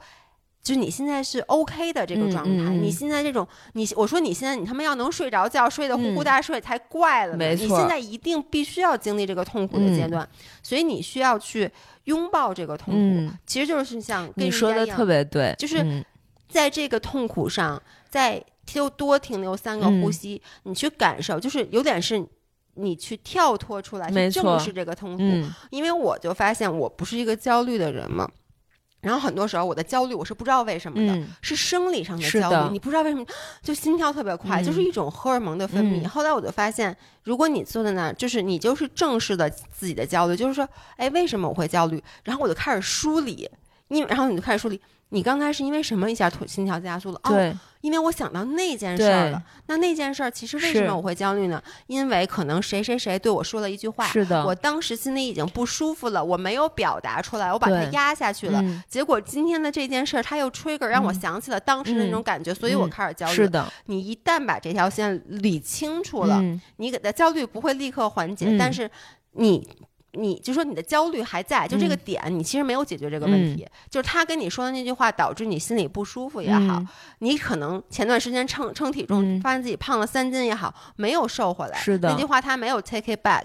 就是你现在是 OK 的这个状态。嗯嗯嗯你现在这种，你我说你现在你他妈要能睡着觉，睡得呼呼嗯大睡才怪了呢。没错你现在一定必须要经历这个痛苦的阶嗯段，所以你需要去拥抱这个痛苦。嗯，其实就是像跟你说的特别对，就是嗯在这个痛苦上，在就多停留三个呼嗯吸，你去感受，就是有点是你去跳脱出来，去正视这个痛苦。嗯因为我就发现我不是一个焦虑的人嘛，然后很多时候我的焦虑我是不知道为什么的。嗯是生理上的焦虑，你不知道为什么就心跳特别快，嗯就是一种荷尔蒙的分泌。嗯后来我就发现，如果你坐在那儿，就是你就是正视的自己的焦虑，就是说，哎，为什么我会焦虑？然后我就开始梳理，因为然后你就开始梳理，你刚才是因为什么一下突心跳加速了？哦，因为我想到那件事儿了。那那件事儿其实为什么我会焦虑呢？因为可能谁谁谁对我说了一句话，是的，我当时心里已经不舒服了，我没有表达出来，我把它压下去了。嗯结果今天的这件事儿，它又 trigger 让我嗯想起了当时的那种感觉，所以我嗯开始焦虑。是的，你一旦把这条线理清楚了，嗯你给的焦虑不会立刻缓解，嗯但是你。你就说你的焦虑还在，就这个嗯点，你其实没有解决这个问题。就是他跟你说的那句话，导致你心里不舒服也好，嗯你可能前段时间称称体重，嗯发现自己胖了三斤也好，没有瘦回来。是的那句话他没有 take it back，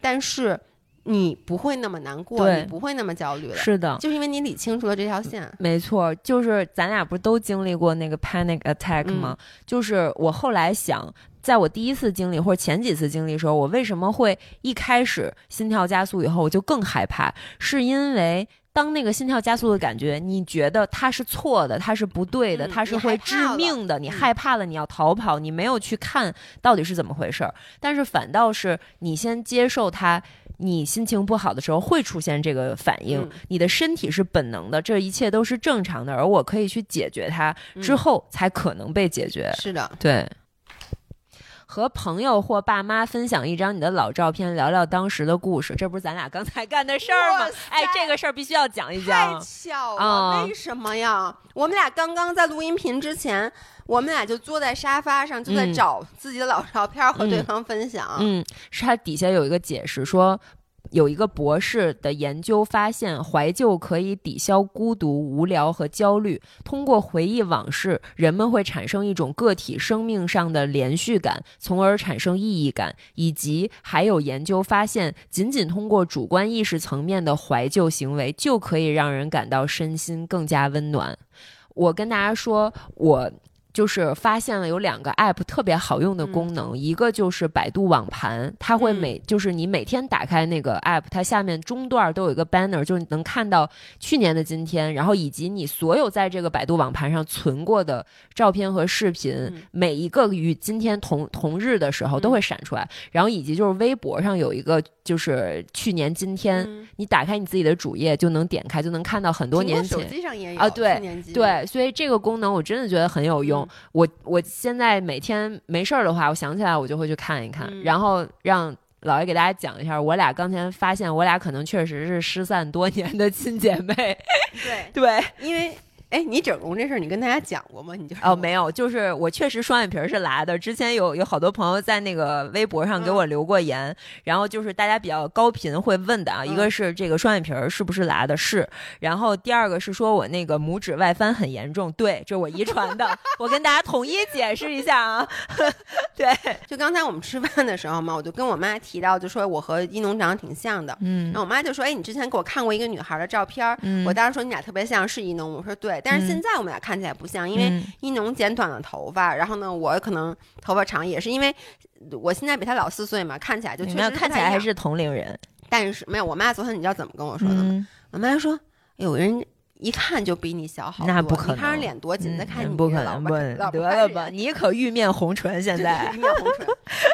但是你不会那么难过，你不会那么焦虑了，是的，就是因为你理清楚了这条线。没错，就是咱俩不是都经历过那个 panic attack 嗯吗？就是我后来想，在我第一次经历或者前几次经历的时候，我为什么会一开始心跳加速以后我就更害怕？是因为当那个心跳加速的感觉，你觉得它是错的，它是不对的，嗯它是会致命的，你嗯害怕了，你要逃跑，你没有去看到底是怎么回事儿。但是反倒是你先接受它。你心情不好的时候会出现这个反应，嗯你的身体是本能的，这一切都是正常的，而我可以去解决它，嗯之后才可能被解决。是的，对。和朋友或爸妈分享一张你的老照片，聊聊当时的故事，这不是咱俩刚才干的事儿吗？哎，这个事儿必须要讲一讲太。巧啊了，为什么呀？我们俩刚刚在录音频之前，我们俩就坐在沙发上，就在嗯找自己的老照片和对方分享。嗯，是他底下有一个解释说。有一个博士的研究发现，怀旧可以抵消孤独、无聊和焦虑。通过回忆往事，人们会产生一种个体生命上的连续感，从而产生意义感。以及还有研究发现，仅仅通过主观意识层面的怀旧行为，就可以让人感到身心更加温暖。我跟大家说，我就是发现了有两个 app 特别好用的功能，一个就是百度网盘，它会每、就是你每天打开那个 app，它下面中段都有一个 banner，就是你能看到去年的今天，然后以及你所有在这个百度网盘上存过的照片和视频，嗯。每一个与今天同同日的时候都会闪出来，然后以及就是微博上有一个就是去年今天，嗯你打开你自己的主页就能点开，就能看到很多年前手。机上也有啊对对，所以这个功能我真的觉得很有用。嗯我我现在每天没事儿的话，我想起来我就会去看一看，嗯然后让老爷给大家讲一下，我俩刚才发现我俩可能确实是失散多年的亲姐妹。对，对，因为哎，你整容这事儿你跟大家讲过吗？你就哦，没有，就是我确实双眼皮儿是拉的。之前有有好多朋友在那个微博上给我留过言，然后就是大家比较高频会问的啊，一个是这个双眼皮儿是不是拉的，是，然后第二个是说我那个拇指外翻很严重，对，这是我遗传的，我跟大家统一解释一下啊，对，就刚才我们吃饭的时候嘛，我就跟我妈提到，就说我和一农长得挺像的。嗯然后我妈就说：“哎，你之前给我看过一个女孩的照片儿，嗯我当时说你俩特别像，是一农。”我说对，但是嗯现在我们俩看起来不像，因为嗯一农剪短了头发，然后呢，我可能头发长，也是因为我现在比他老四岁嘛，看起来就确实。看起来还是同龄人，但是没有，我妈昨天你知道怎么跟我说的吗？嗯，我妈说：“有人一看就比你小好多，那不可你看人能脸多紧，再看你嗯不可能，得了吧，你可玉面红唇，现在，玉面红唇。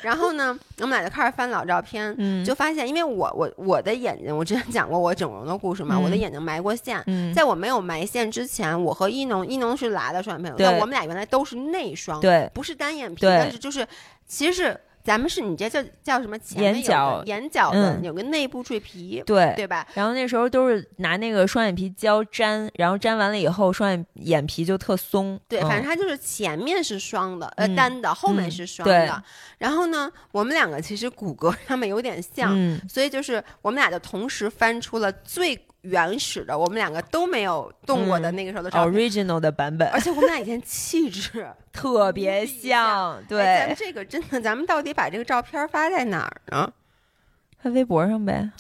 然后呢，我们俩就开始翻老照片，嗯。就发现，因为我我我的眼睛，我之前讲过我整容的故事嘛，嗯我的眼睛埋过线。嗯，在我没有埋线之前，我和一农，一农是拉的双眼皮，但我们俩原来都是内双，对，不是单眼皮，但是就是其实是咱们是你这叫叫什么？前眼角眼角的嗯有个内部赘皮，对，对吧？然后那时候都是拿那个双眼皮胶粘，然后粘完了以后，双眼眼皮就特松。对，嗯反正它就是前面是双的，呃，嗯单的，后面嗯是双对的。然后呢，我们两个其实骨骼上面有点像，嗯，所以就是我们俩就同时翻出了最原始的，我们两个都没有动过的嗯那个时候的照片。original 的版本而且我们俩以前气质 特别像，哎咱对们，这个真的，咱们到底把这个照片发在哪儿呢？发微博上呗，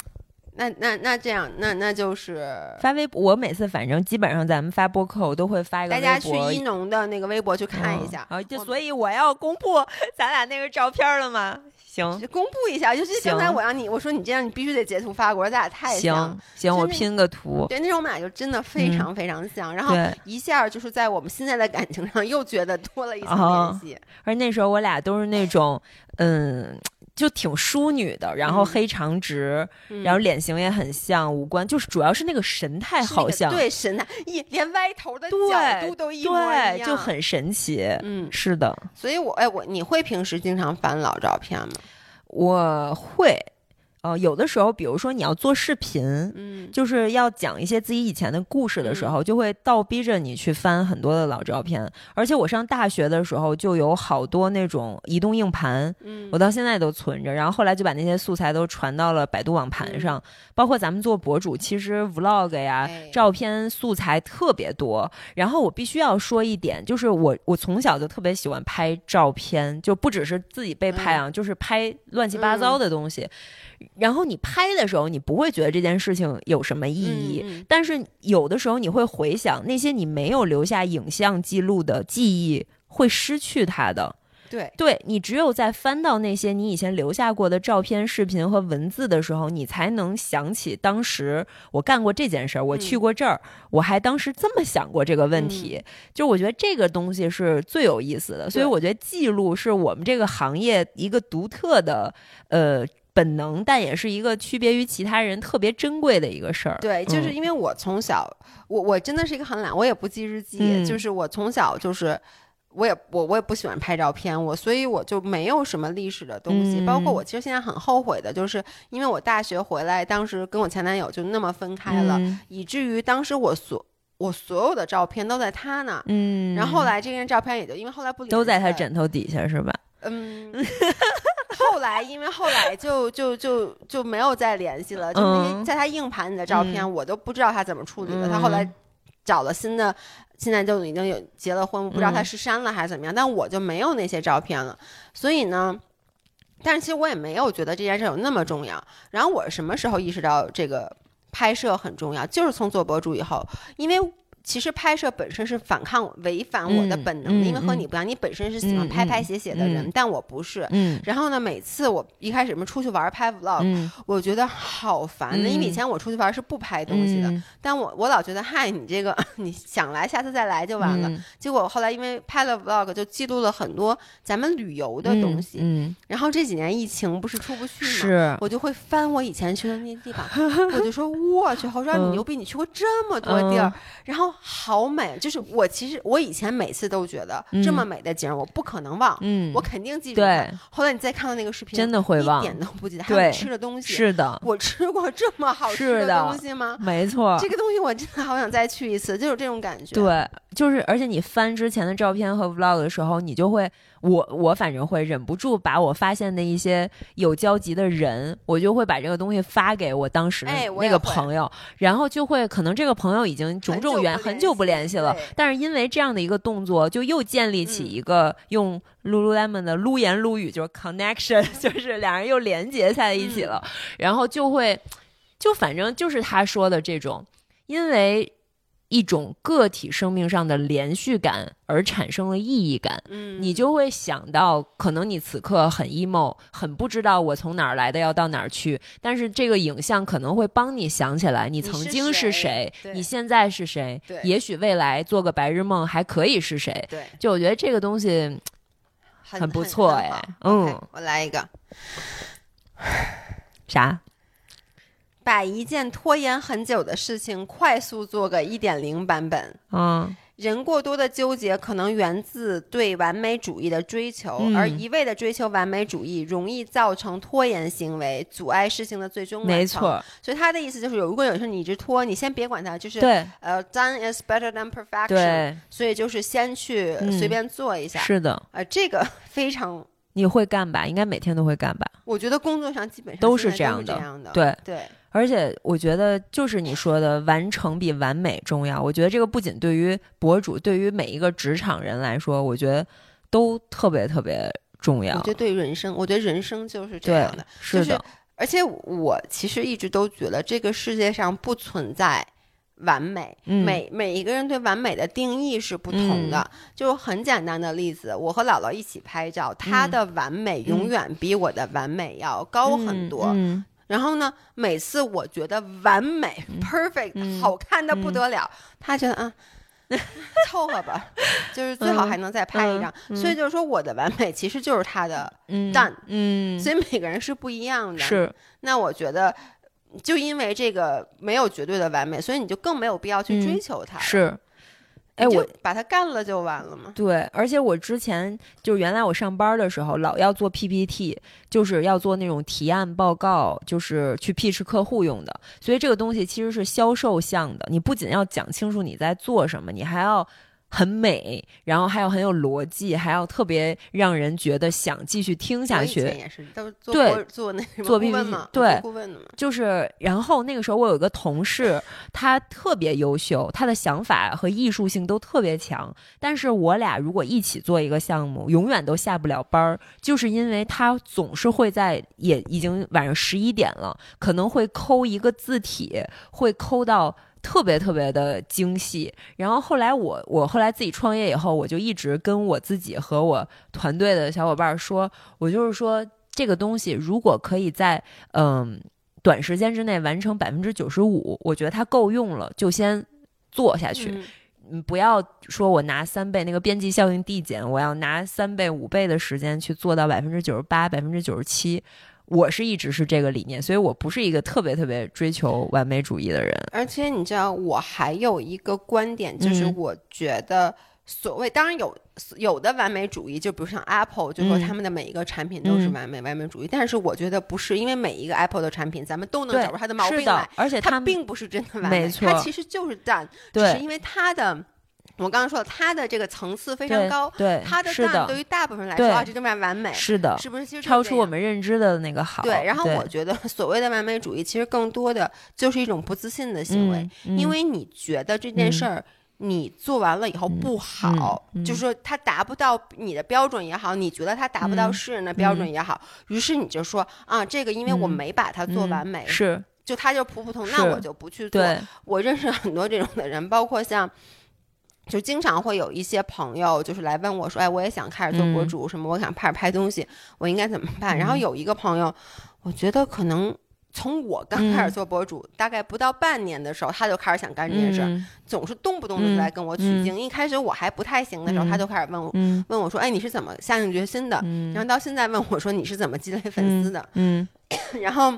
那那那这样，那那就是发微博。我每次反正基本上咱们发播客，我都会发一个大家去一农的那个微博去看一下，嗯好，就所以我要公布咱俩那个照片了吗？行。公布一下。就是刚才我让你，我说你这样你必须得截图发给，我说咱俩太像行。行，我拼个图。对，那时候我们俩就真的非常非常像，然后，一下就是在我们现在的感情上又觉得多了一层哦联系。而那时候我俩都是那种，嗯，就挺淑女的，然后嗯黑长直，嗯然后脸型也很像，五官就是主要是那个神态是那个好像，对神态，一连歪头的角度都一模一样，对，就很神奇。嗯。是的，所以我哎我你会平时经常翻老照片吗？我会，呃，有的时候，比如说你要做视频，嗯就是要讲一些自己以前的故事的时候，就会倒逼着你去翻很多的老照片。而且我上大学的时候就有好多那种移动硬盘，嗯我到现在都存着。然后后来就把那些素材都传到了百度网盘上，包括咱们做博主，其实 vlog 呀、哎照片素材特别多。然后我必须要说一点，就是我我从小就特别喜欢拍照片，就不只是自己被拍啊，就是拍乱七八糟的东西。然后你拍的时候，你不会觉得这件事情有什么意义，但是有的时候你会回想那些你没有留下影像记录的记忆，会失去它的。对，对你只有在翻到那些你以前留下过的照片、视频和文字的时候，你才能想起当时我干过这件事儿，我去过这儿，我还当时这么想过这个问题。就我觉得这个东西是最有意思的，所以我觉得记录是我们这个行业一个独特的呃本能，但也是一个区别于其他人特别珍贵的一个事儿。对，就是嗯因为我从小，我我真的是一个很懒，我也不记日记，嗯就是我从小就是。我也我我也不喜欢拍照片，我所以我就没有什么历史的东西。嗯包括我其实现在很后悔的，就是因为我大学回来，当时跟我前男友就那么分开了，嗯以至于当时我所我所有的照片都在他那。嗯，然后后来这张照片也就因为后来不都在他枕头底下是吧？嗯，后来因为后来就就就就没有再联系了，就那些嗯在他硬盘里的照片，嗯我都不知道他怎么处理的。他后来嗯找了新的，现在就已经有结了婚，我不知道他嗯是删了还是怎么样，但我就没有那些照片了。所以呢，但是其实我也没有觉得这件事有那么重要。然后我什么时候意识到这个拍摄很重要？就是从做博主以后，因为。其实拍摄本身是反抗、违反我的嗯本能的，嗯因为和嗯你不一样，你本身是喜欢嗯拍拍嗯写写的人，嗯但我不是。嗯然后呢，每次我一开始什么出去玩拍 vlog，、嗯我觉得好烦的，因为以嗯前我出去玩是不拍东西的，嗯 但我我老觉得，嗨，你这个 你想来下次再来就完了。嗯结果后来因为拍了 vlog，就记录了很多咱们旅游的东西。嗯，然后这几年疫情不是出不去嘛？是，我就会翻我以前去的那些地方，我就说我去，侯少你嗯牛逼，你去过这么多地儿，然后好美。就是我其实我以前每次都觉得、嗯这么美的景儿我不可能忘，嗯，我肯定记住它。对，后来你再看到那个视频，真的会忘一点都不记得。还对有吃的东西，是的，我吃过这么好吃的东西吗？没错这。个东西我真的好想再去一次，就是这种感觉。，对，就是而且你翻之前的照片和 vlog 的时候，你就会，我我反正会忍不住把我发现的一些有交集的人，我就会把这个东西发给我当时的那个朋友，然后就会可能这个朋友已经种种原很久不联系了，但是因为这样的一个动作，就又建立起嗯一个用 Lululemon 的撸言撸语，就是 connection，就是两人又连接在一起了，然后就会，就反正就是他说的这种，因为一种个体生命上的连续感而产生了意义感。嗯，你就会想到，可能你此刻很 emo，很不知道我从哪儿来的，要到哪儿去。但是这个影像可能会帮你想起来，你曾经是谁谁，你现在是谁，也许未来做个白日梦还可以是谁。对，就我觉得这个东西，很很不错哎嗯我来一个，啥？把一件拖延很久的事情快速做个一点零版本。嗯人过多的纠结可能源自对完美主义的追求，嗯而一味的追求完美主义容易造成拖延行为，阻碍事情的最终完成。没错，所以他的意思就是，如果有时候你一直拖，你先别管它，就是对呃，done is better than perfection。对，所以就是先去嗯随便做一下。是的，呃，这个 非常，你会干吧？应该每天都会干吧？我觉得工作上基本上都是这样的这样的。对，对，而且我觉得，就是你说的，完成比完美重要。我觉得这个不仅对于博主，对于每一个职场人来说，我觉得都特别特别重要我觉。得对于人生，我觉得人生就是这样的。，就是而且我其实一直都觉得这个世界上不存在完美，嗯每每一个人对完美的定义是不同的。就很简单的例子，我和姥姥一起拍照，她嗯的完美永远比我的完美要高很多。嗯然后呢，每次我觉得完美、perfect、嗯好看的不得了，他觉得啊。凑合吧，就是最好还能再拍一张。嗯所以就是说，我的完美其实就是他的嗯 done 嗯，所以每个人是不一样的。，是那我觉得，就因为这个没有绝对的完美，所以你就更没有必要去追求它。，嗯是。哎，我把它干了就完了嘛。对，而且我之前就是原来我上班的时候，老要做 PPT，就是要做那种提案报告，就是去 pitch 客户用的。所以这个东西其实是销售向的，你不仅要讲清楚你在做什么，你还要很美，然后还有很有逻辑，还要特别让人觉得想继续听下去。也是都做对做那什么做顾问 PPT 嘛，对顾问。就是，然后那个时候我有一个同事，他特别优秀，他的想法和艺术性都特别强。但是我俩如果一起做一个项目，永远都下不了班儿，就是因为他总是会在也已经晚上十一点了，可能会抠一个字体，会抠到。特别特别的精细，然后后来我我后来自己创业以后，我就一直跟我自己和我团队的小伙伴说，我就是说这个东西如果可以在嗯短时间之内完成百分之九十五，我觉得它够用了，就先做下去。嗯嗯，不要说我拿三倍那个边际效应递减，我要拿三倍、五倍的时间去做到百分之九十八、百分之九十七。我是一直是这个理念，所以我不是一个特别特别追求完美主义的人。而且你知道，我还有一个观点，就是嗯我觉得所谓，当然有有的完美主义，就比如像 Apple，就说嗯他们的每一个产品都是嗯完美、完美主义，但是我觉得不是，因为每一个 Apple 的产品，咱们都能找出它的毛病来，，它而且它并不是真的完美，它其实就是淡，只是因为它的。我刚刚说了，它的这个层次非常高，对，它的是的，淡对于大部分人来说啊，这就完完美，是的，是不是？其实超出我们认知的那个好。对，然后我觉得 所谓的完美主义，其实更多的就是一种不自信的行为，嗯因为你觉得这件事儿。你做完了以后不好，嗯嗯就是说它达不到你的标准也好，你觉得它达不到嗯世人的标准也好，于是你就说啊，这个因为我嗯没把它做嗯完美，是就它就普普通，是那我就不去做。我认识很多这种的人，包括像，就经常会有一些朋友就是来问我说，哎，我也想开始做博嗯主，什么我想开始拍东西，我应该怎么办？然后嗯有一个朋友，我觉得可能。从我刚开始嗯做博主，大概不到半年的时候，他就开始想干这件事儿，嗯总是动不动的就来跟我取经。一开始我还不太行的时候，嗯他就开始问我，嗯问我说：“哎，你是怎么下定决心的？”嗯，然后到现在问我说：“你是怎么积累粉丝的？”嗯，然后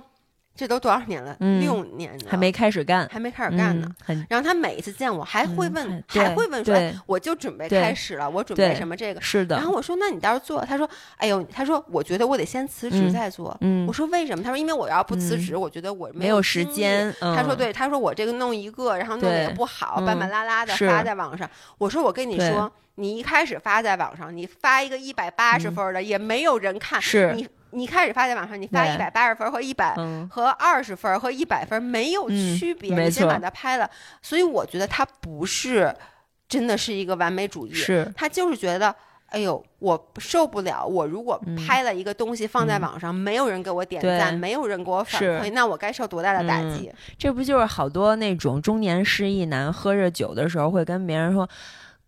这都多少年了？嗯六年了，还没开始干，还没开始干呢。嗯，然后他每一次见我还会问，嗯还会问说：“对哎，我就准备开始了，我准备什么这个。”是的。然后我说：“那你到时候做？”他说：“哎呦，他说我觉得我得先辞职嗯再做。嗯我，说：“为什么？”他说：“因为我要不辞职，我觉得我没有时。间。嗯、：“他说对，他说我这个弄一个，然后弄的也不好，嗯半半拉拉的发在网上。我说我跟你说，你一开始发在网上，你发一个一百八十嗯分的，也没有人看。是你你开始发在网上，你发一百八十分和一百嗯，和二十分和一百分没有嗯区别，没你先把它拍了。所以我觉得他不是真的是一个完美主义，是他就是觉得。哎呦，我受不了！我如果嗯拍了一个东西放在嗯网上，没有人给我点赞，没有人给我反馈，那我该受多大的打嗯击？这不就是好多那种中年失意男喝着酒的时候会跟别人说。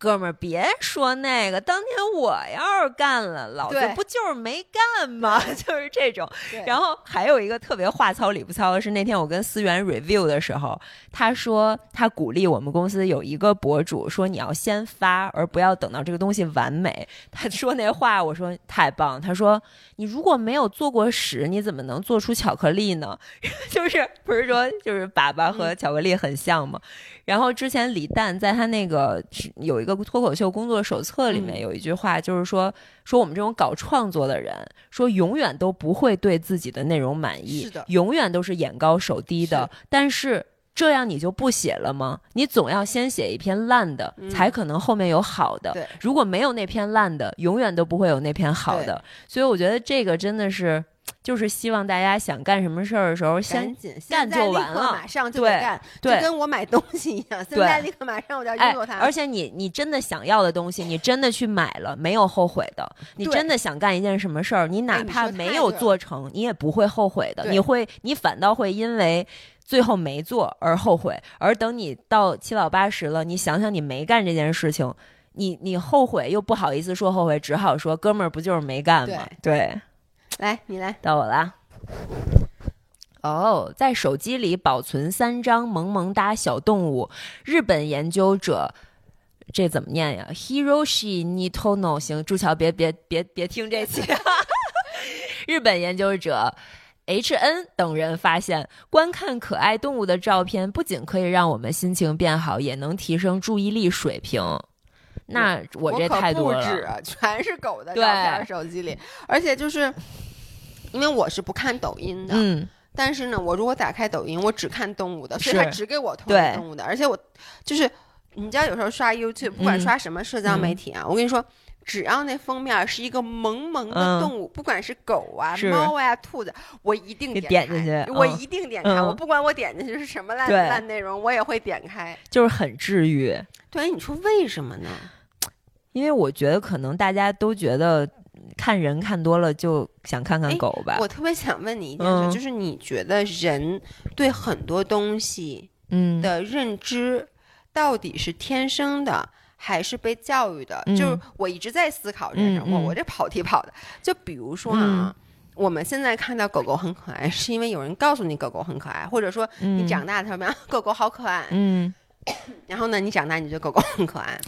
哥们儿，别说那个，当年我要是干了，老子不就是没干吗？就是这种。然后还有一个特别话糙理不糙的是，那天我跟思源 review 的时候，他说他鼓励我们公司有一个博主说你要先发，而不要等到这个东西完美。他说那话，我说太棒。他说你如果没有做过屎，你怎么能做出巧克力呢？就是不是说就是粑粑和巧克力很像吗？然后之前李诞在他那个有一个脱口秀工作手册里面嗯有一句话，就是说说我们这种搞创作的人，说永远都不会对自己的内容满意，是的永远都是眼高手低的。但是这样你就不写了吗？你总要先写一篇烂的，嗯才可能后面有好的。如果没有那篇烂的，永远都不会有那篇好的。所以我觉得这个真的是，就是希望大家想干什么事儿的时候，先干就完了马上就干，对就跟我买东西一样，现在立刻马上我就要哎拥有它。，而且你你真的想要的东西，你真的去买了，没有后悔的。你真的想干一件什么事儿，你哪怕没有做成，你也不会后悔的。你会，你反倒会因为。最后没做而后悔，而等你到七老八十了，你想想你没干这件事情，你你后悔又不好意思说后悔，只好说哥们儿不就是没干吗？对，来，你来，到我啦。哦，在手机里保存三张萌萌哒小动物。日本研究者，这怎么念呀？Hiroshi Nitono，行，朱桥别别别别听这期。日本研究者 H N 等人发现，观看可爱动物的照片不仅可以让我们心情变好，也能提升注意力水平。那我这可太多不止了，全是狗的对照片，手机里，而且就是。因为我是不看抖音的，嗯，但是呢，我如果打开抖音，我只看动物的，所以是它只给我同对动物的，而且我就是你知道有时候刷 YouTube，不管嗯刷什么社交媒体啊，我跟你说。只要那封面是一个萌萌的嗯动物，不管是狗啊、猫啊、兔子，我一定给点点进去开我嗯一定点开。嗯我不管我点进去是什么烂烂内容，我也会点开。就是很治愈。对，你说为什么呢？因为我觉得可能大家都觉得看人看多了就想看看哎狗吧。我特别想问你一件事，嗯。就是你觉得人对很多东西嗯。的认知到底是天生的？还是被教育的？嗯。就是我一直在思考这件事。嗯嗯。我我这跑题跑的，就比如说啊，我们现在看到狗狗很可爱，是因为有人告诉你狗狗很可爱，或者说你长大的时候，啊 狗狗好可爱，嗯。然后呢，你长大你觉得狗狗很可爱，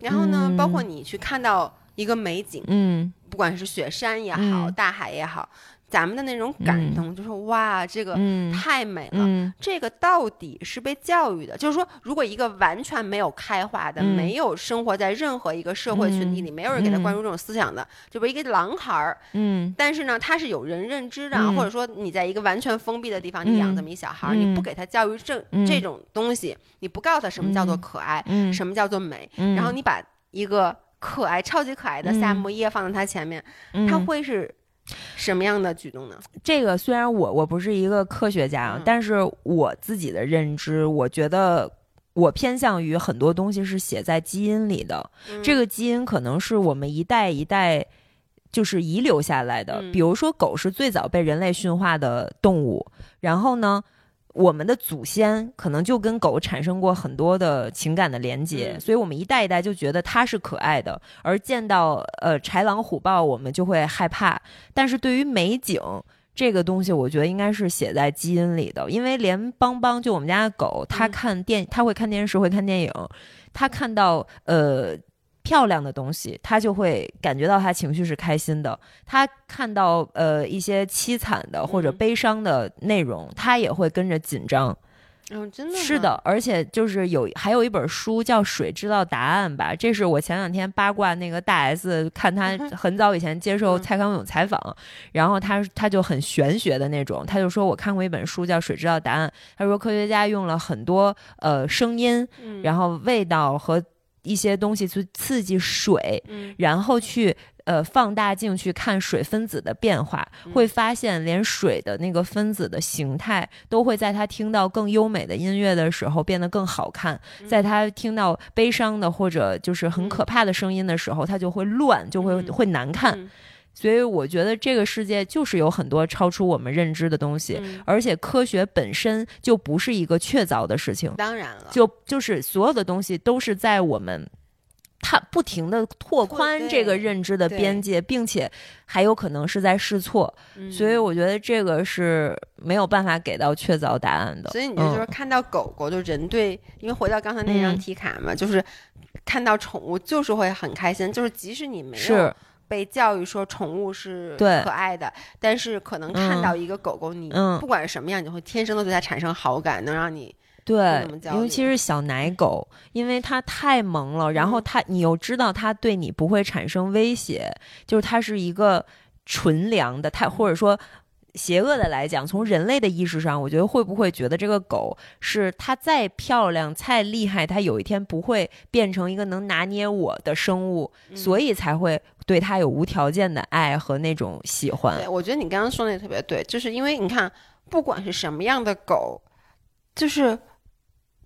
然后呢，嗯。包括你去看到一个美景，嗯。不管是雪山也好，嗯。大海也好，咱们的那种感动，就是哇，这个嗯。太美了。嗯。这个到底是被教育的，就是说，如果一个完全没有开化的，嗯。没有生活在任何一个社会群体里，没有人给他灌输这种思想的，就比如一个狼孩儿，嗯。但是呢，他是有人认知的，嗯或者说你在一个完全封闭的地方，嗯你养这么一小孩儿，嗯你。不给他教育这、嗯。这种东西，你不告诉他什么叫做可爱，嗯，什么叫做美，嗯。然后你把一个可爱、超级可爱的夏目叶放在他前面，他嗯会是什么样的举动呢？这个虽然我我不是一个科学家但是我自己的认知，我觉得我偏向于很多东西是写在基因里的。这个个基因可能是我们一代一代就是遗留下来的。嗯比如说，狗是最早被人类驯化的动物，然后呢。我们的祖先可能就跟狗产生过很多的情感的连接，嗯所以我们一代一代就觉得它是可爱的，而见到呃豺狼虎豹，我们就会害怕。但是对于美景这个东西，我觉得应该是写在基因里的，因为连邦邦就我们家的狗，它嗯看电，它会看电视，会看电影，它看到呃漂亮的东西，他就会感觉到他情绪是开心的；他看到呃一些凄惨的或者嗯。悲伤的内容，他也会跟着紧张。嗯，真的，是的，而且就是有还有一本书叫《水知道答案》吧，这是我前两天八卦那个大 S 看他很早以前接受嗯。蔡康永采访，然后他他就很玄学的那种，他就说我看过一本书叫《水知道答案》，他说科学家用了很多呃声音，嗯，然后味道和一些东西去刺激水，嗯。然后去呃放大镜去看水分子的变化，嗯。会发现连水的那个分子的形态都会在他听到更优美的音乐的时候变得更好看，嗯。在他听到悲伤的或者就是很可怕的声音的时候，他就会乱，就会嗯。会难看。嗯所以我觉得这个世界就是有很多超出我们认知的东西，嗯而且科学本身就不是一个确凿的事情。当然了，就就是所有的东西都是在我们。它不停的拓宽这个认知的边界，并且还有可能是在试错，嗯所以我觉得这个是没有办法给到确凿答案的。所以你就就是嗯看到狗狗，就人对，因为回到刚才那张嗯题卡嘛，就是看到宠物就是会很开心，就是即使你没有是被教育说宠物是可爱的，但是可能看嗯到一个狗狗，你嗯不管是什么样，你会天生的对它产生好感，能让你对尤其是小奶狗，因为它太萌了，然后嗯它你又知道它对你不会产生威胁，就是它是一个纯良的，它或者说。邪恶的来讲，从人类的意识上，我觉得会不会觉得这个狗是它再漂亮、再厉害，它有一天不会变成一个能拿捏我的生物，所。以才会对他有无条件的爱和那种喜欢对，。我觉得你刚刚说的也特别对，就是因为你看，不管是什么样的狗，就是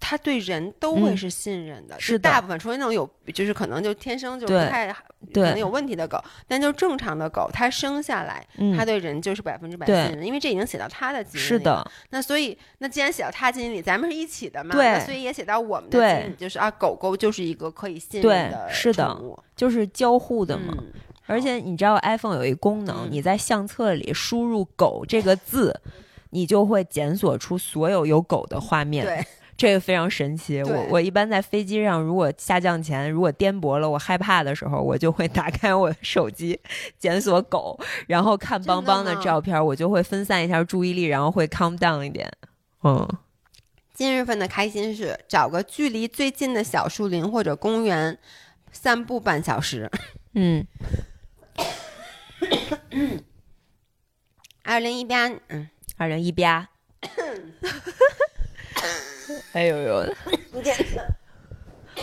它对人都会嗯。是信任的，是的。大部分，除非那种有，就是可能就天生就不对。太可能有问题的狗，但就正常的狗，它生下来，嗯。它，对人就是百分之百信任，因为这已经写到它的基因里是的。了。，那所以，那既然写到它基因里，咱们是一起的嘛，所以也写到我们的对。基因里，就是啊，狗狗就是一个可以信任的是的。就是交互的嘛。嗯而且你知道 iPhone 有一功能，嗯。你在相册里输入“狗”这个字，你就会检索出所有有狗的画面。对，这个非常神奇。我我一般在飞机上，如果下降前如果颠簸了，我害怕的时候，我就会打开我的手机检索狗，然后看邦邦的照片，我就会分散一下注意力，然后会 calm down 一点。嗯，今日份的开心是找个距离最近的小树林或者公园散步半小时。嗯，二零一八，嗯，二零一八。哎呦呦，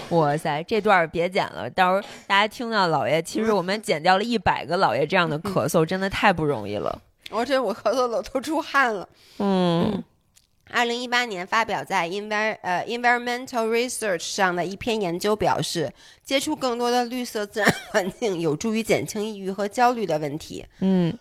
哇塞，这段别剪了，到时候大家听到老爷，其实我们剪掉了一百个老爷这样的咳嗽，真的太不容易了。我这我咳嗽的都出汗了。嗯二零一八年发表在 Envir 呃 Environmental Research 上的一篇研究表示，接触更多的绿色自然环境有助于减轻抑郁和焦虑的问题。嗯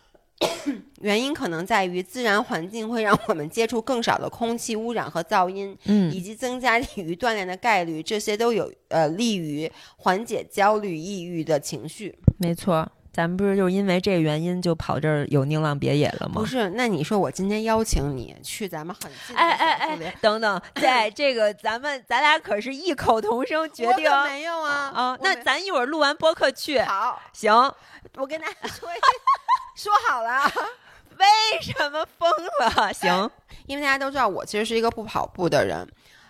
原因可能在于自然环境会让我们接触更少的空气污染和噪音，以嗯及增加体育锻炼的概率，这些都有呃利于缓解焦虑、抑郁的情绪。没错。咱们不是就是因为这个原因就跑这儿有宁浪别野了吗不？是，那你说我今天邀请你去咱们很近的哎哎哎 等等，在这个咱们咱俩可是异口同声决定没有啊啊！那咱一会儿录完播客去，好，行？我跟大家说一 说好了啊。为什么疯了？行，因为大家都知道我其实是一个不跑步的人，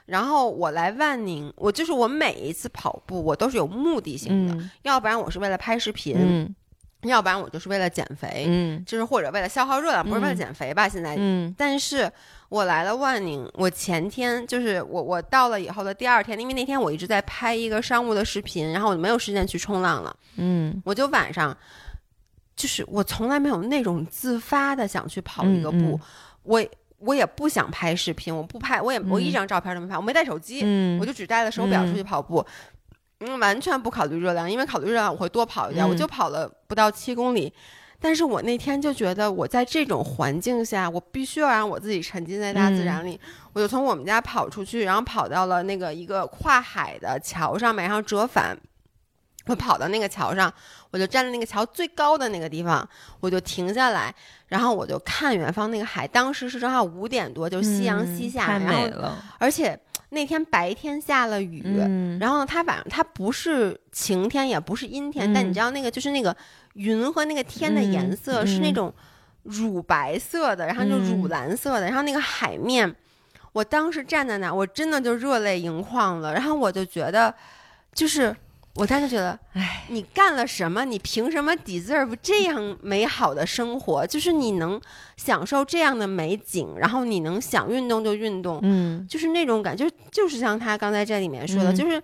然后我来万宁，我就是我每一次跑步我都是有目的性的，嗯要不然我是为了拍视频，嗯要不然我就是为了减肥，嗯就是或者为了消耗热量，不是为了嗯减肥吧？现在，嗯但是我来了万宁，我前天就是我我到了以后的第二天，因为那天我一直在拍一个商务的视频，然后我就没有时间去冲浪了，嗯我就晚上。就是我从来没有那种自发的想去跑一个步，我我也不想拍视频，我不拍，我也我一嗯张照片都没拍，我没带手机，嗯，我就只带了手表嗯出去跑步，嗯，完全不考虑热量，因为考虑热量我会多跑一点，嗯我就跑了不到七公里。但是我那天就觉得，我在这种环境下，我必须要让我自己沉浸在大自然里。我就从我们家跑出去，然后跑到了那个一个跨海的桥上面，然后折返。我跑到那个桥上，我就站在那个桥最高的那个地方，我就停下来，然后我就看远方那个海。当时是正好五点多，就夕阳西下，嗯太美了。而且那天白天下了雨，嗯，然后呢，它晚上它不是晴天，也不是阴天，但你嗯知道那个就是那个云和那个天的颜色是那种乳白色的，然后就乳嗯蓝色的，然后那个海面，我当时站在那儿，我真的就热泪盈眶了，然后我就觉得，就是我当时觉得，唉，你干了什么？你凭什么 deserve 这样美好的生活？就是你能享受这样的美景，然后你能想运动就运动，嗯就是那种感觉，就是像他刚才这里面说的，嗯就是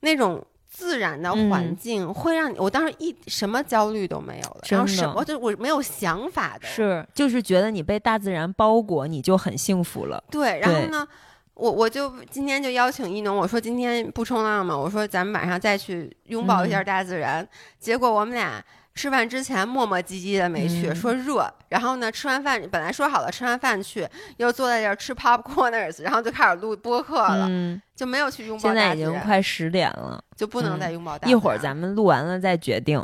那种自然的环嗯境会让你，我当时一什么焦虑都没有了，然后什么就我没有想法的，是，就是觉得你被大自然包裹，你就很幸福了。对，然后对呢，我我就今天就邀请一农，我说今天不冲浪嘛，我说咱们晚上再去拥抱一下嗯大自然。结果我们俩吃饭之前磨磨唧唧的没去，嗯说热。然后呢，吃完饭本来说好了吃完饭去，又坐在这儿吃 popcorners，然后就开始录播客了，嗯，就没有去拥抱现在已大自然，经快十点了，就不能嗯再拥抱大自然。一会儿咱们录完了再决定。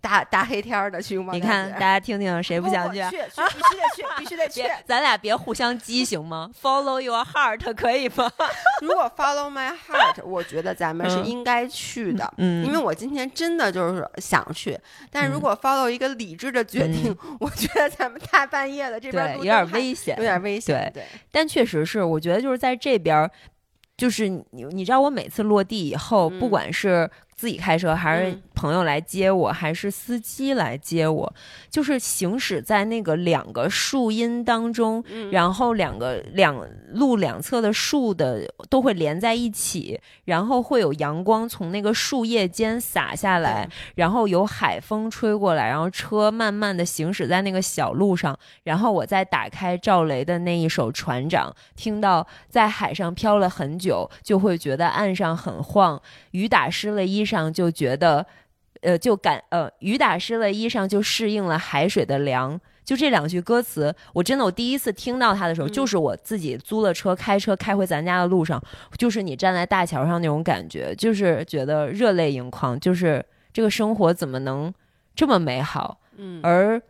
大大黑天儿的去拥抱你。看，大家听听谁不想去？去？去，去必须得去，必须得 去。咱俩别互相激行吗？Follow your heart 可以吗？如果 follow my heart，我觉得咱们是嗯应该去的。嗯因为我今天真的就是想去，但是如果 follow 一个理智的决定，我觉得咱们大半夜的这边有点危险有。点危险。对，但确实是，我觉得就是在这边儿，就是你你知道，我每次落地以后，嗯不管是自己开车，还是嗯。朋友来接我，还是司机来接我，就是行驶在那个两个树荫当中，嗯。然后两个两路两侧的树的都会连在一起，然后会有阳光从那个树叶间洒下来，然后有海风吹过来，然后车慢慢的行驶在那个小路上，然后我再打开赵雷的那一首《船长》，听到在海上漂了很久，就会觉得岸上很晃，雨打湿了衣裳，就觉得，呃，就感呃，雨打湿了衣裳，就适应了海水的凉。就这两句歌词，我真的我第一次听到它的时候，嗯就是我自己租了车，开车开回咱家的路上，就是你站在大桥上那种感觉，就是觉得热泪盈眶，就是这个生活怎么能这么美好，嗯，而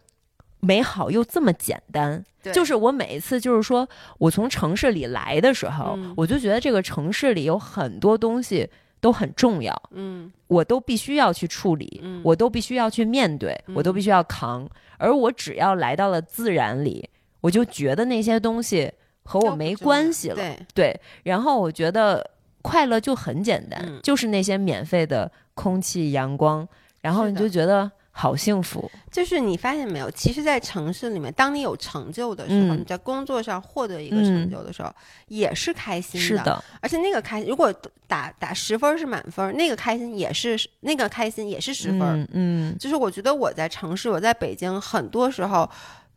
美好又这么简单。对就是我每一次就是说我从城市里来的时候，嗯我就觉得这个城市里有很多东西都很重要，嗯。我都必须要去处理，嗯。我都必须要去面对，嗯。我都必须要扛。而我只要来到了自然里，我就觉得那些东西和我没关系了。对，对，然后我觉得快乐就很简单，嗯。就是那些免费的空气、阳光，然后你就觉得好幸福。就是你发现没有，其实，在城市里面，当你有成就的时候，嗯你在工作上获得一个成就的时候，也是开心是的，而且那个开，如果打打十分是满分，那个开心也是那个开心也是十分。嗯嗯就是我觉得我在城市，我在北京，很多时候。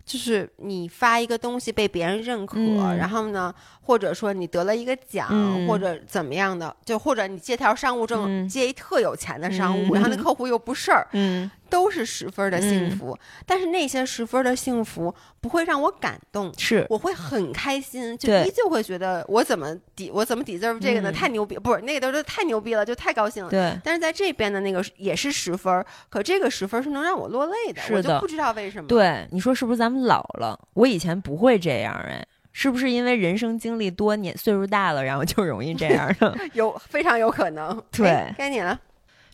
就是你发一个东西被别人认可，嗯然后呢，或者说你得了一个奖，嗯或者怎么样的，就或者你借条商务证，嗯借一特有钱的商务，嗯然后那客户又不事儿，嗯都是十分的幸福。但是那些十分的幸福不会让我感动，是我会很开心，就依旧会觉得我怎么抵我怎么 deserve 这个呢？嗯太牛逼，不是那个都是太牛逼了，就太高兴了。对。但是在这边的那个也是十分，可这个十分是能让我落泪的，的我就不知道为什么。，对，你说是不是咱们老了？我以前不会这样哎，是不是因为人生经历多年，岁数大了，然后就容易这样呢？有非常有可能。对哎该你了。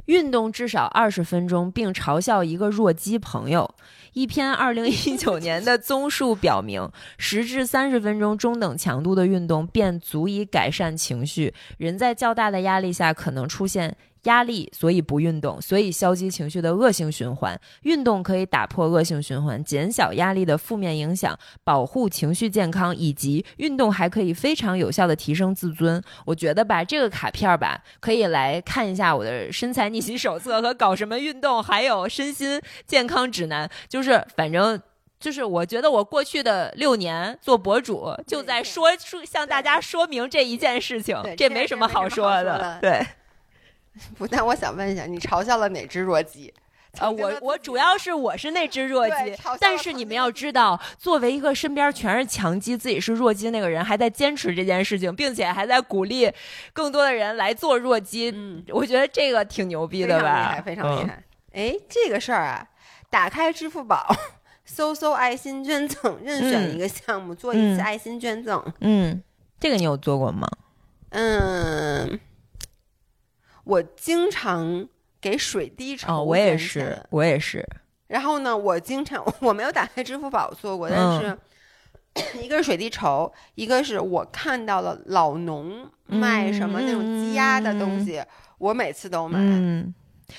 运动至少二十分钟，并嘲笑一个弱鸡朋友。一篇二零一九年的综述表明，十至三十分钟中等强度的运动便足以改善情绪。人在较大的压力下可能出现压力，所以不运动，所以消极情绪的恶性循环。运动可以打破恶性循环，减小压力的负面影响，保护情绪健康，以及运动还可以非常有效的提升自尊。我觉得吧，这个卡片儿吧，可以来看一下我的身材逆袭手册和搞什么运动，还有身心健康指南。就是反正就是我觉得我过去的六年做博主，就在说说向大家说明这一件事情，这这没什么好说。的对，不，但我想问一下，你嘲笑了哪只弱鸡？呃，我我主要是我是那只弱鸡但是你们要知道，作为一个身边全是强鸡，自己是弱鸡那个人，还在坚持这件事情，并且还在鼓励更多的人来做弱鸡，嗯，我觉得这个挺牛逼的吧非常厉的吧？害，非常厉嗯。害。哎，这个事儿啊，打开支付宝，搜搜爱心捐赠，任选一个项目，做一次嗯爱心捐赠。嗯，这个你有做过吗？嗯，我经常给水滴筹哦，我也是，我也是。然后呢，我经常 我没有打开支付宝做过，但嗯是、一个是水滴筹，一个是我看到了老农卖什么那种积压的东西，我每次都买。嗯，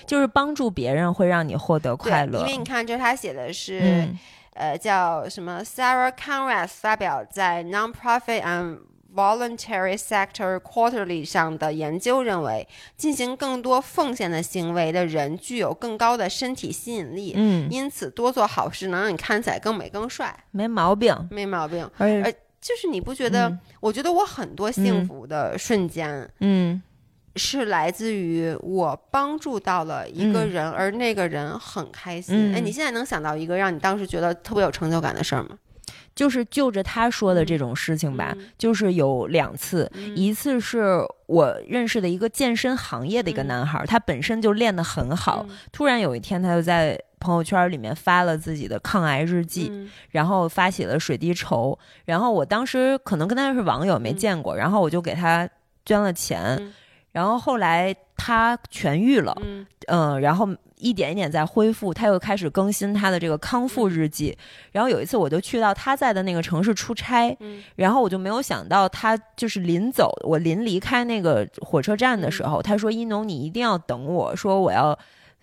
就是帮助别人会让你获得快乐。因为你看，这他写的是、嗯呃叫什么 Sarah Conrad 发表在 Nonprofit and Voluntary Sector Quarterly 上的研究认为，进行更多奉献的行为的人具有更高的身体吸引力，嗯，因此多做好事能让你看起来更美更帅，没毛病。没毛病。而就是你不觉得？嗯我觉得我很多幸福的瞬间嗯是来自于我帮助到了一个嗯人，而那个人很开心。嗯哎，你现在能想到一个让你当时觉得特别有成就感的事儿吗？就是就着他说的这种事情吧，嗯就是有两次，嗯。一次是我认识的一个健身行业的一个嗯。男孩，他本身就练得很好，嗯。突然有一天他就在朋友圈里面发了自己的抗癌日记，嗯。然后发起了水滴筹，然后我当时可能跟他是网友没嗯。见过，然后我就给他捐了钱，嗯。然后后来他痊愈了，嗯。嗯，然后一点一点在恢复，他又开始更新他的这个康复日记。然后有一次，我就去到他在的那个城市出差，嗯然后我就没有想到他就是临走，我临离开那个火车站的时候，他说：“一农，你一定要等我，说我要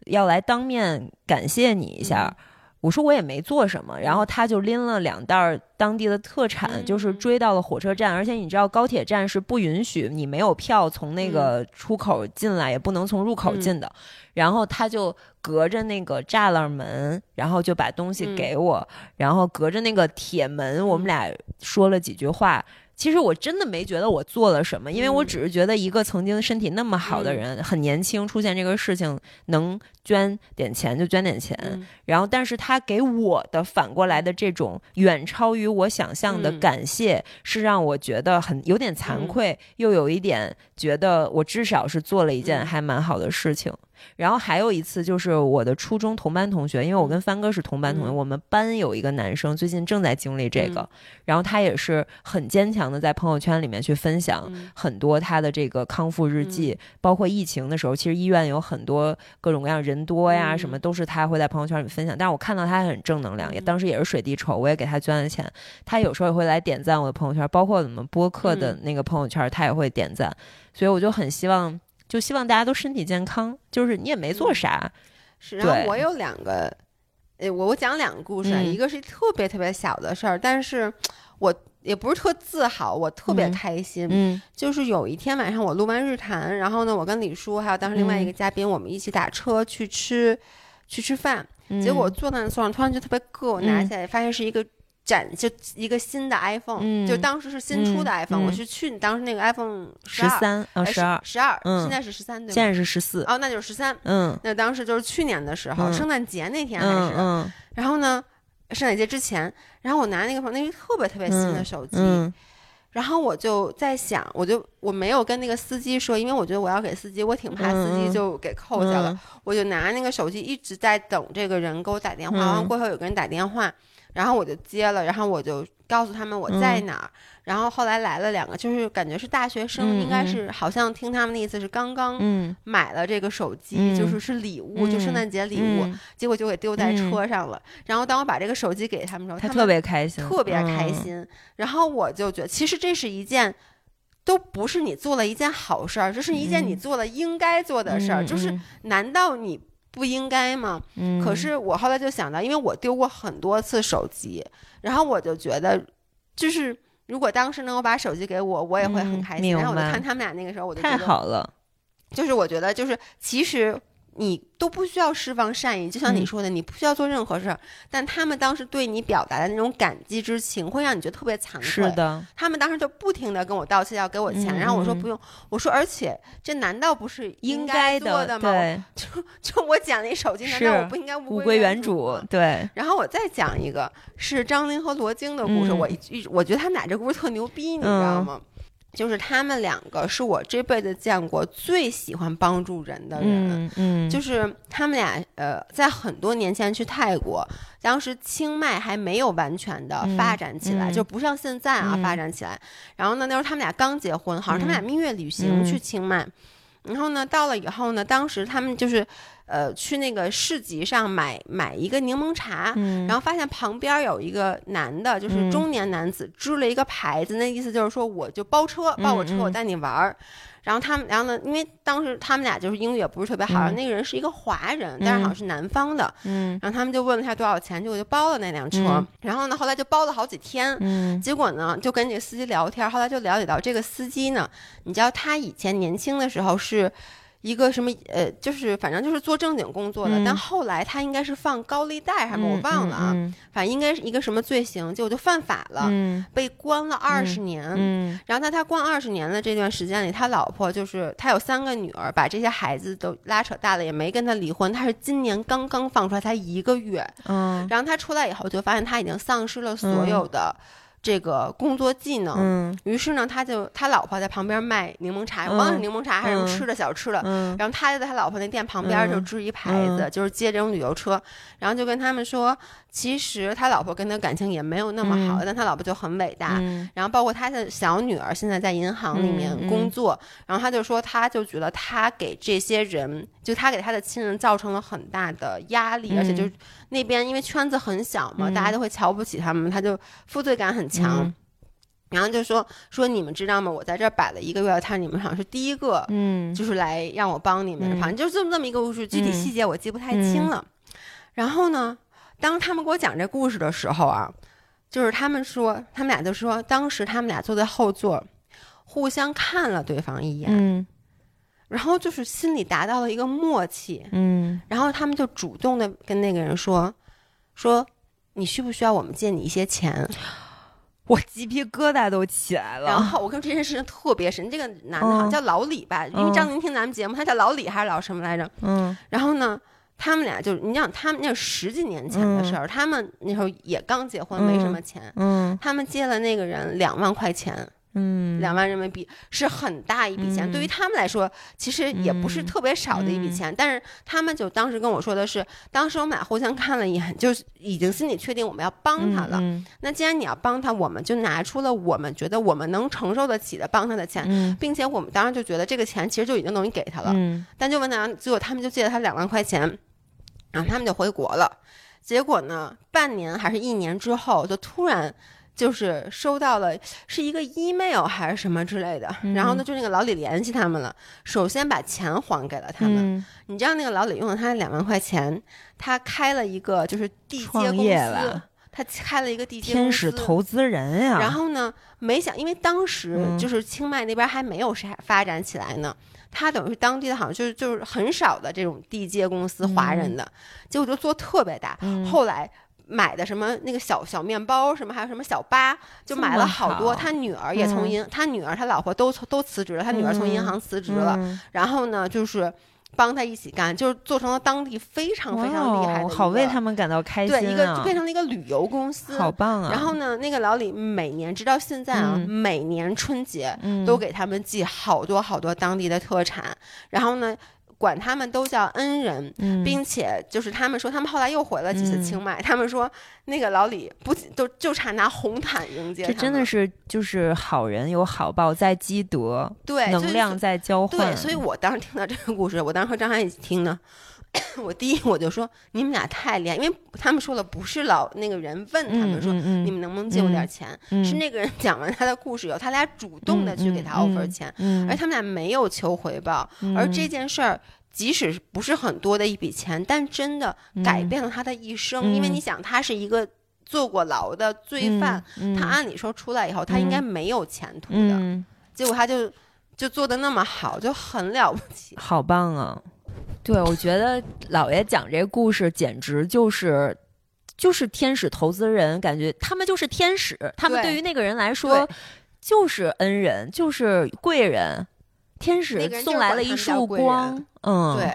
要来当面感谢你一下。嗯我说我也没做什么，然后他就拎了两袋儿当地的特产，嗯就是追到了火车站，而且你知道高铁站是不允许你没有票从那个出口进来，也不能从入口进的。然后他就隔着那个栅栏门，然后就把东西嗯。给我，然后隔着那个铁门，我们俩说了几句话。其实我真的没觉得我做了什么，因为我嗯。只是觉得一个曾经身体那么好的嗯。人，很年轻出现这个事情，能捐点钱就捐点钱。嗯。然后，但是他给我的反过来的这种远超于我想象的嗯。感谢，是让我觉得很有点惭愧，又有一点觉得我至少是做了一件嗯还蛮好的事情。然后还有一次就是我的初中同班同学，因为我跟帆哥是同班同学，嗯我们班有一个男生最近正在经历这个，嗯然后他也是很坚强的在朋友圈里面去分享嗯很多他的这个康复日记，包括疫情的时候，其实医院有很多各种各样人多呀，嗯什么都是他会在朋友圈里分享。但是我看到他很正能量，也嗯当时也是水滴筹，我也给他捐了钱。他有时候也会来点赞我的朋友圈，包括我们播客的嗯那个朋友圈，他也会点赞。所以我就很希望，就希望大家都身体健康，就是你也没做嗯。啥，是，然后我有两个，呃，我我讲两个故事，一个是特别特别小的事儿，但是我也不是特自豪，我特别嗯开心。嗯就是有一天晚上我录完日谈，然后呢，我跟李叔还有当时另外一个嘉宾，我们一起打车去吃去吃饭，嗯，结果坐在那座上，突然就特别硌，我拿嗯。起来发现是一个。展就一个新的 iPhone，、嗯就当时是新出的嗯 iPhone，、我嗯是去当时那个 iPhone 十三啊十二，十二，嗯现在是十三对现？在是十四，哦，那就是十三。嗯那当时就是去年的时候，嗯圣诞节那天还是，然后呢，圣诞节之前，然后我拿那个那个特别特别新的手机，嗯然后我就在想，我就我没有跟那个司机说，因为我觉得我要给司机，我挺怕司机就给扣下了，嗯我就拿那个手机一直在等这个人给我打电话，完过后有个人打电话，然后我就接了，然后我就告诉他们我在哪儿，然后后来来了两个，就是感觉是大学生，嗯应该嗯是好像听他们的意思是刚刚嗯买了这个手机，嗯就是是礼物，就圣诞节礼物，嗯结果就给丢在车上了。然后当我把这个手机给他们的时候，他们特别开心，特别开嗯，心。然后我就觉得，其实这是一件。都不是你做了一件好事儿，这是一件你嗯做了应该做的事儿。嗯就是，难道你不应该吗？嗯可是我后来就想到，因为我丢过很多次手机，然后我就觉得，就是如果当时能够把手机给我，我也会很嗯开心。明然后我就看他们俩那个时候，我就太觉得好了，就是我觉得，就是其实你都不需要释放善意，就像你嗯。说的，你不需要做任何事儿，但他们当时对你表达的那种感激之情，会让你觉得特别惭愧。是的，他们当时就不停的跟我道歉，要给我钱，嗯然后我说嗯不用，我说而且这难道不是应该做的，做吗？对，就我捡了一手机，难是道我不应该物归原主，对，然后我再讲一个是张琳和罗京的故事，嗯。我一一我觉得他们俩这故事特牛逼，你知道嗯。吗？就是他们两个是我这辈子见过最喜欢帮助人的人。嗯嗯，就是他们俩，呃，在很多年前去泰国，当时清迈还没有完全的嗯发展起来，嗯就不像现在啊、嗯发展起来。然后呢，那时候他们俩刚结婚，好像他们俩蜜月旅行嗯去清迈。然后呢，到了以后呢，当时他们就是，呃，去那个市集上买买一个柠檬茶，嗯，然后发现旁边有一个男的，就是嗯中年男子，支了一个牌子，那意思就是说我就包车，包我车，我带你玩儿。然后他们，然后呢，因为当时他们俩就是英语也不是特别好，然后嗯那个人是一个华人，但是好像是南方的，嗯然后他们就问了他多少钱，结果就包了那辆车。嗯然后呢，后来就包了好几天。嗯结果呢，就跟这个司机聊天，后来就了解到这个司机呢，你知道他以前年轻的时候是一个什么呃，就是反正就是做正经工作的，嗯但后来他应该是放高利贷还是什么，我忘了啊，嗯反正应该是一个什么罪行，结果就犯法了，嗯被关了二十年。嗯然后在他关二十年的这段时间里，他老婆就是他有三个女儿，把这些孩子都拉扯大了，也没跟他离婚。他是今年刚刚放出来，才一个月。嗯然后他出来以后，就发现他已经丧失了所有的这个工作技能。嗯于是呢，他就他老婆在旁边卖柠檬茶，嗯我忘了是柠檬茶还是什么嗯吃的小吃的。嗯然后他就在他老婆那店旁边就支一牌子，嗯就是接这种旅游车，然后就跟他们说，其实他老婆跟他感情也没有那么好，嗯但他老婆就很伟大。嗯然后包括他的小女儿现在在银行里面工作，然后他就说，他就觉得他给这些人，就他给他的亲人造成了很大的压力，嗯而且就是那边因为圈子很小嘛，嗯大家都会瞧不起他们，他就负罪感很强。嗯然后就说说你们知道吗？我在这儿摆了一个月摊，你们好像是第一个，嗯就是来让我帮你们，嗯反正就这么这么一个故事，具体嗯细节我记不太清了。然后呢，当他们给我讲这故事的时候啊，就是他们说，他们俩就说，当时他们俩坐在后座，互相看了对方一眼，嗯然后就是心里达到了一个默契，嗯然后他们就主动的跟那个人说，说你需不需要我们借你一些钱？我鸡皮疙瘩都起来了。然后我跟这件事情特别神，这个男的好像嗯叫老李吧，因为张宁听咱们节目，他叫老李还是老什么来着？嗯然后呢，他们俩就你想，他们那十几年前的事儿，他们那时候也刚结婚，没什么钱，嗯他们借了那个人两万块钱，嗯。两万人民币是很大一笔钱，嗯对于他们来说，其实也不是嗯。特别少的一笔钱，但是他们就当时跟我说的是，当时我们俩互相看了一眼，就已经心里确定我们要帮他了。嗯那既然你要帮他，我们就拿出了我们觉得我们能承受得起的帮他的钱。嗯。并且我们当时就觉得这个钱其实就已经等于给他了，嗯。但就问他，结果他们就借了他两万块钱，然后他们就回国了。结果呢，半年还是一年之后，就突然就是收到了是一个 email 还是什么之类的，嗯然后呢，就那个老李联系他们了，首先把钱还给了他们。嗯你知道那个老李用了他两万块钱，他开了一个就是地接公司他开了一个地接天公司。使投资人呀、然后呢，没想，因为当时嗯就是清迈那边还没有啥发展起来呢，他等于是当地的好像就是就是很少的这种地接公司，华人的，结果就做特别大。嗯后来买的什么那个小小面包，什么还有什么小巴，就买了好多。好他女儿也从嗯银，他女儿他老婆都都辞职了，他女儿从银行辞职了，嗯然后呢就是。帮他一起干，就是做成了当地非常非常厉害好为他们感到开心啊！对一个就变成了一个旅游公司，好棒啊！然后呢，那个老李每年直到现在啊，嗯每年春节嗯都给他们寄好多好多当地的特产，然后呢，管他们都叫恩人，嗯并且就是他们说，他们后来又回了几次嗯清迈，他们说那个老李不仅就就差拿红毯迎接这真的是就是好人有好报，在积德，对能量在交换。对，所以我当时听到这个故事，我当时和张涵一起听呢。我第一我就说你们俩太厉害，因为他们说了不是老那个人问他们说、嗯嗯你们能不能借我点钱，嗯是那个人 讲完他的故事以后，他俩主动的去给他 offer 钱，嗯，而他们俩没有求回报，嗯而这件事儿。即使不是很多的一笔钱，但真的改变了他的一生。嗯因为你想，他是一个坐过牢的罪犯，嗯他按理说出来以后，他应该没有前途的。嗯，结果他就就做的那么好，就很了不起。好棒啊！对，我觉得姥爷讲这故事简直就是。就是天使投资人，感觉他们就是天使，他们对对于那个人来说就是恩人，就是贵人，天使送来了一束光，嗯，对，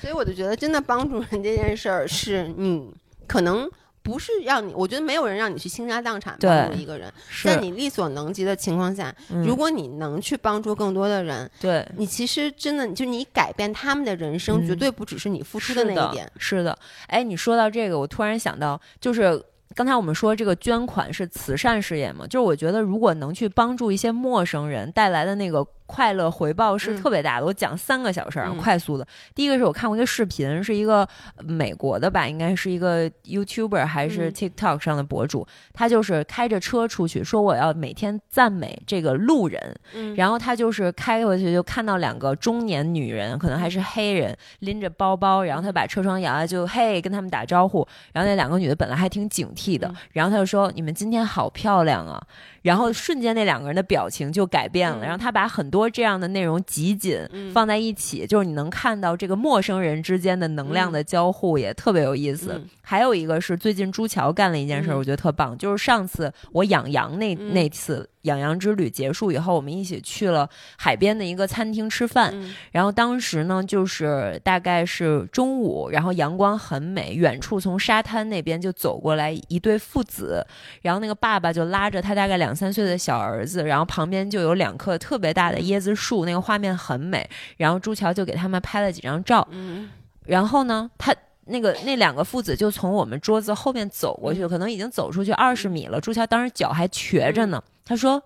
所以我就觉得，真的帮助人这件事儿，是你可能不是让你，我觉得没有人让你去倾家荡产帮助对一个人，是，在你力所能及的情况下，嗯。如果你能去帮助更多的人，对。你其实真的就你改变他们的人生，嗯。绝对不只是你付出的那一点。是的，哎，你说到这个，我突然想到，就是刚才我们说这个捐款是慈善事业嘛，就是我觉得如果能去帮助一些陌生人，带来的那个快乐回报是嗯特别大的。我讲三个小事儿快速的。第一个是我看过一个视频，是一个美国的吧，应该是一个 YouTuber 还是嗯 TikTok 上的博主，他就是开着车出去，说我要每天赞美这个路人，嗯，然后他就是开回去就看到两个中年女人，可能还是黑人，拎着包包，然后他把车窗摇下，就嘿跟他们打招呼。然后那两个女的本来还挺警惕的嗯，然后他就说：“你们今天好漂亮啊！”然后瞬间那两个人的表情就改变了。嗯然后他把很多这样的内容集锦嗯放在一起，就是你能看到这个陌生人之间的能量的交互，也特别有意思。嗯还有一个是最近朱桥干了一件事我觉得特棒，就是上次我养羊那、嗯那次养羊之旅结束以后，我们一起去了海边的一个餐厅吃饭。嗯然后当时呢，就是大概是中午，然后阳光很美，远处从沙滩那边就走过来一对父子，然后那个爸爸就拉着他大概两三岁的小儿子，然后旁边就有两棵特别大的椰子树，那个画面很美。然后朱桥就给他们拍了几张照，嗯然后呢，他。那个那两个父子就从我们桌子后面走过去，可能已经走出去二十米了。朱桥当时脚还瘸着呢，他说：“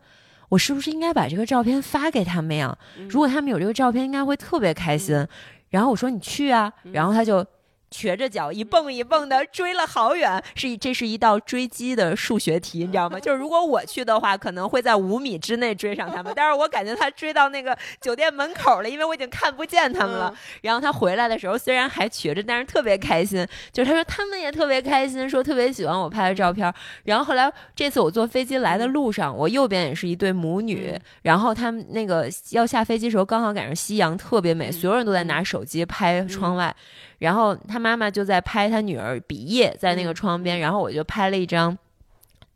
我是不是应该把这个照片发给他们呀？嗯如果他们有这个照片，应该会特别开心。然后我说：“你去啊。”然后他就。瘸着脚一蹦一蹦的追了好远，是一这是一道追击的数学题，你知道吗？就是如果我去的话，可能会在五米之内追上他们，但是我感觉他追到那个酒店门口了，因为我已经看不见他们了。然后他回来的时候虽然还瘸着，但是特别开心。就是他说他们也特别开心，说特别喜欢我拍的照片。然后后来这次我坐飞机来的路上，我右边也是一对母女，嗯然后他们那个要下飞机的时候，刚好赶上夕阳特别美，嗯所有人都在拿手机拍窗外。然后他妈妈就在拍他女儿毕业，在那个窗边，然后我就拍了一张。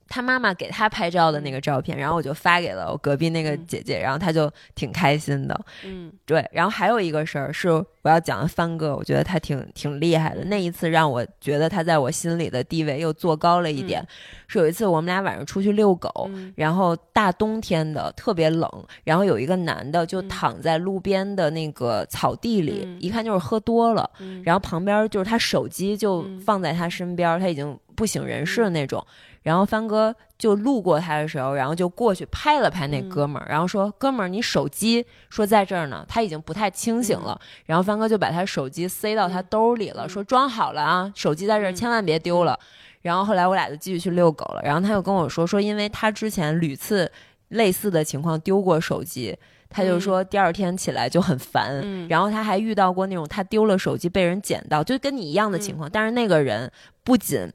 他妈妈给他拍照的那个照片，然后我就发给了我隔壁那个姐姐，然后她就挺开心的。嗯对，然后还有一个事儿是我要讲的帆哥，我觉得他挺挺厉害的。那一次让我觉得他在我心里的地位又做高了一点。是有一次我们俩晚上出去遛狗，嗯然后大冬天的特别冷，然后有一个男的就嗯躺在路边的那个草地里，嗯一看就是喝多了，嗯然后旁边就是他手机就嗯放在他身边，他已经不省人事的那种。然后帆哥就路过他的时候，然后就过去拍了拍那嗯哥们儿，然后说：“哥们儿，你手机说在这儿呢。”他已经不太清醒了。然后帆哥就把他手机塞到他兜里了，嗯说：“装好了啊，手机在这儿，嗯千万别丢了。”然后后来我俩就继续去遛狗了。然后他又跟我说说，因为他之前屡次类似的情况丢过手机，他就说第二天起来就很烦。嗯然后他还遇到过那种他丢了手机被人捡到，就跟你一样的情况，但是那个人不仅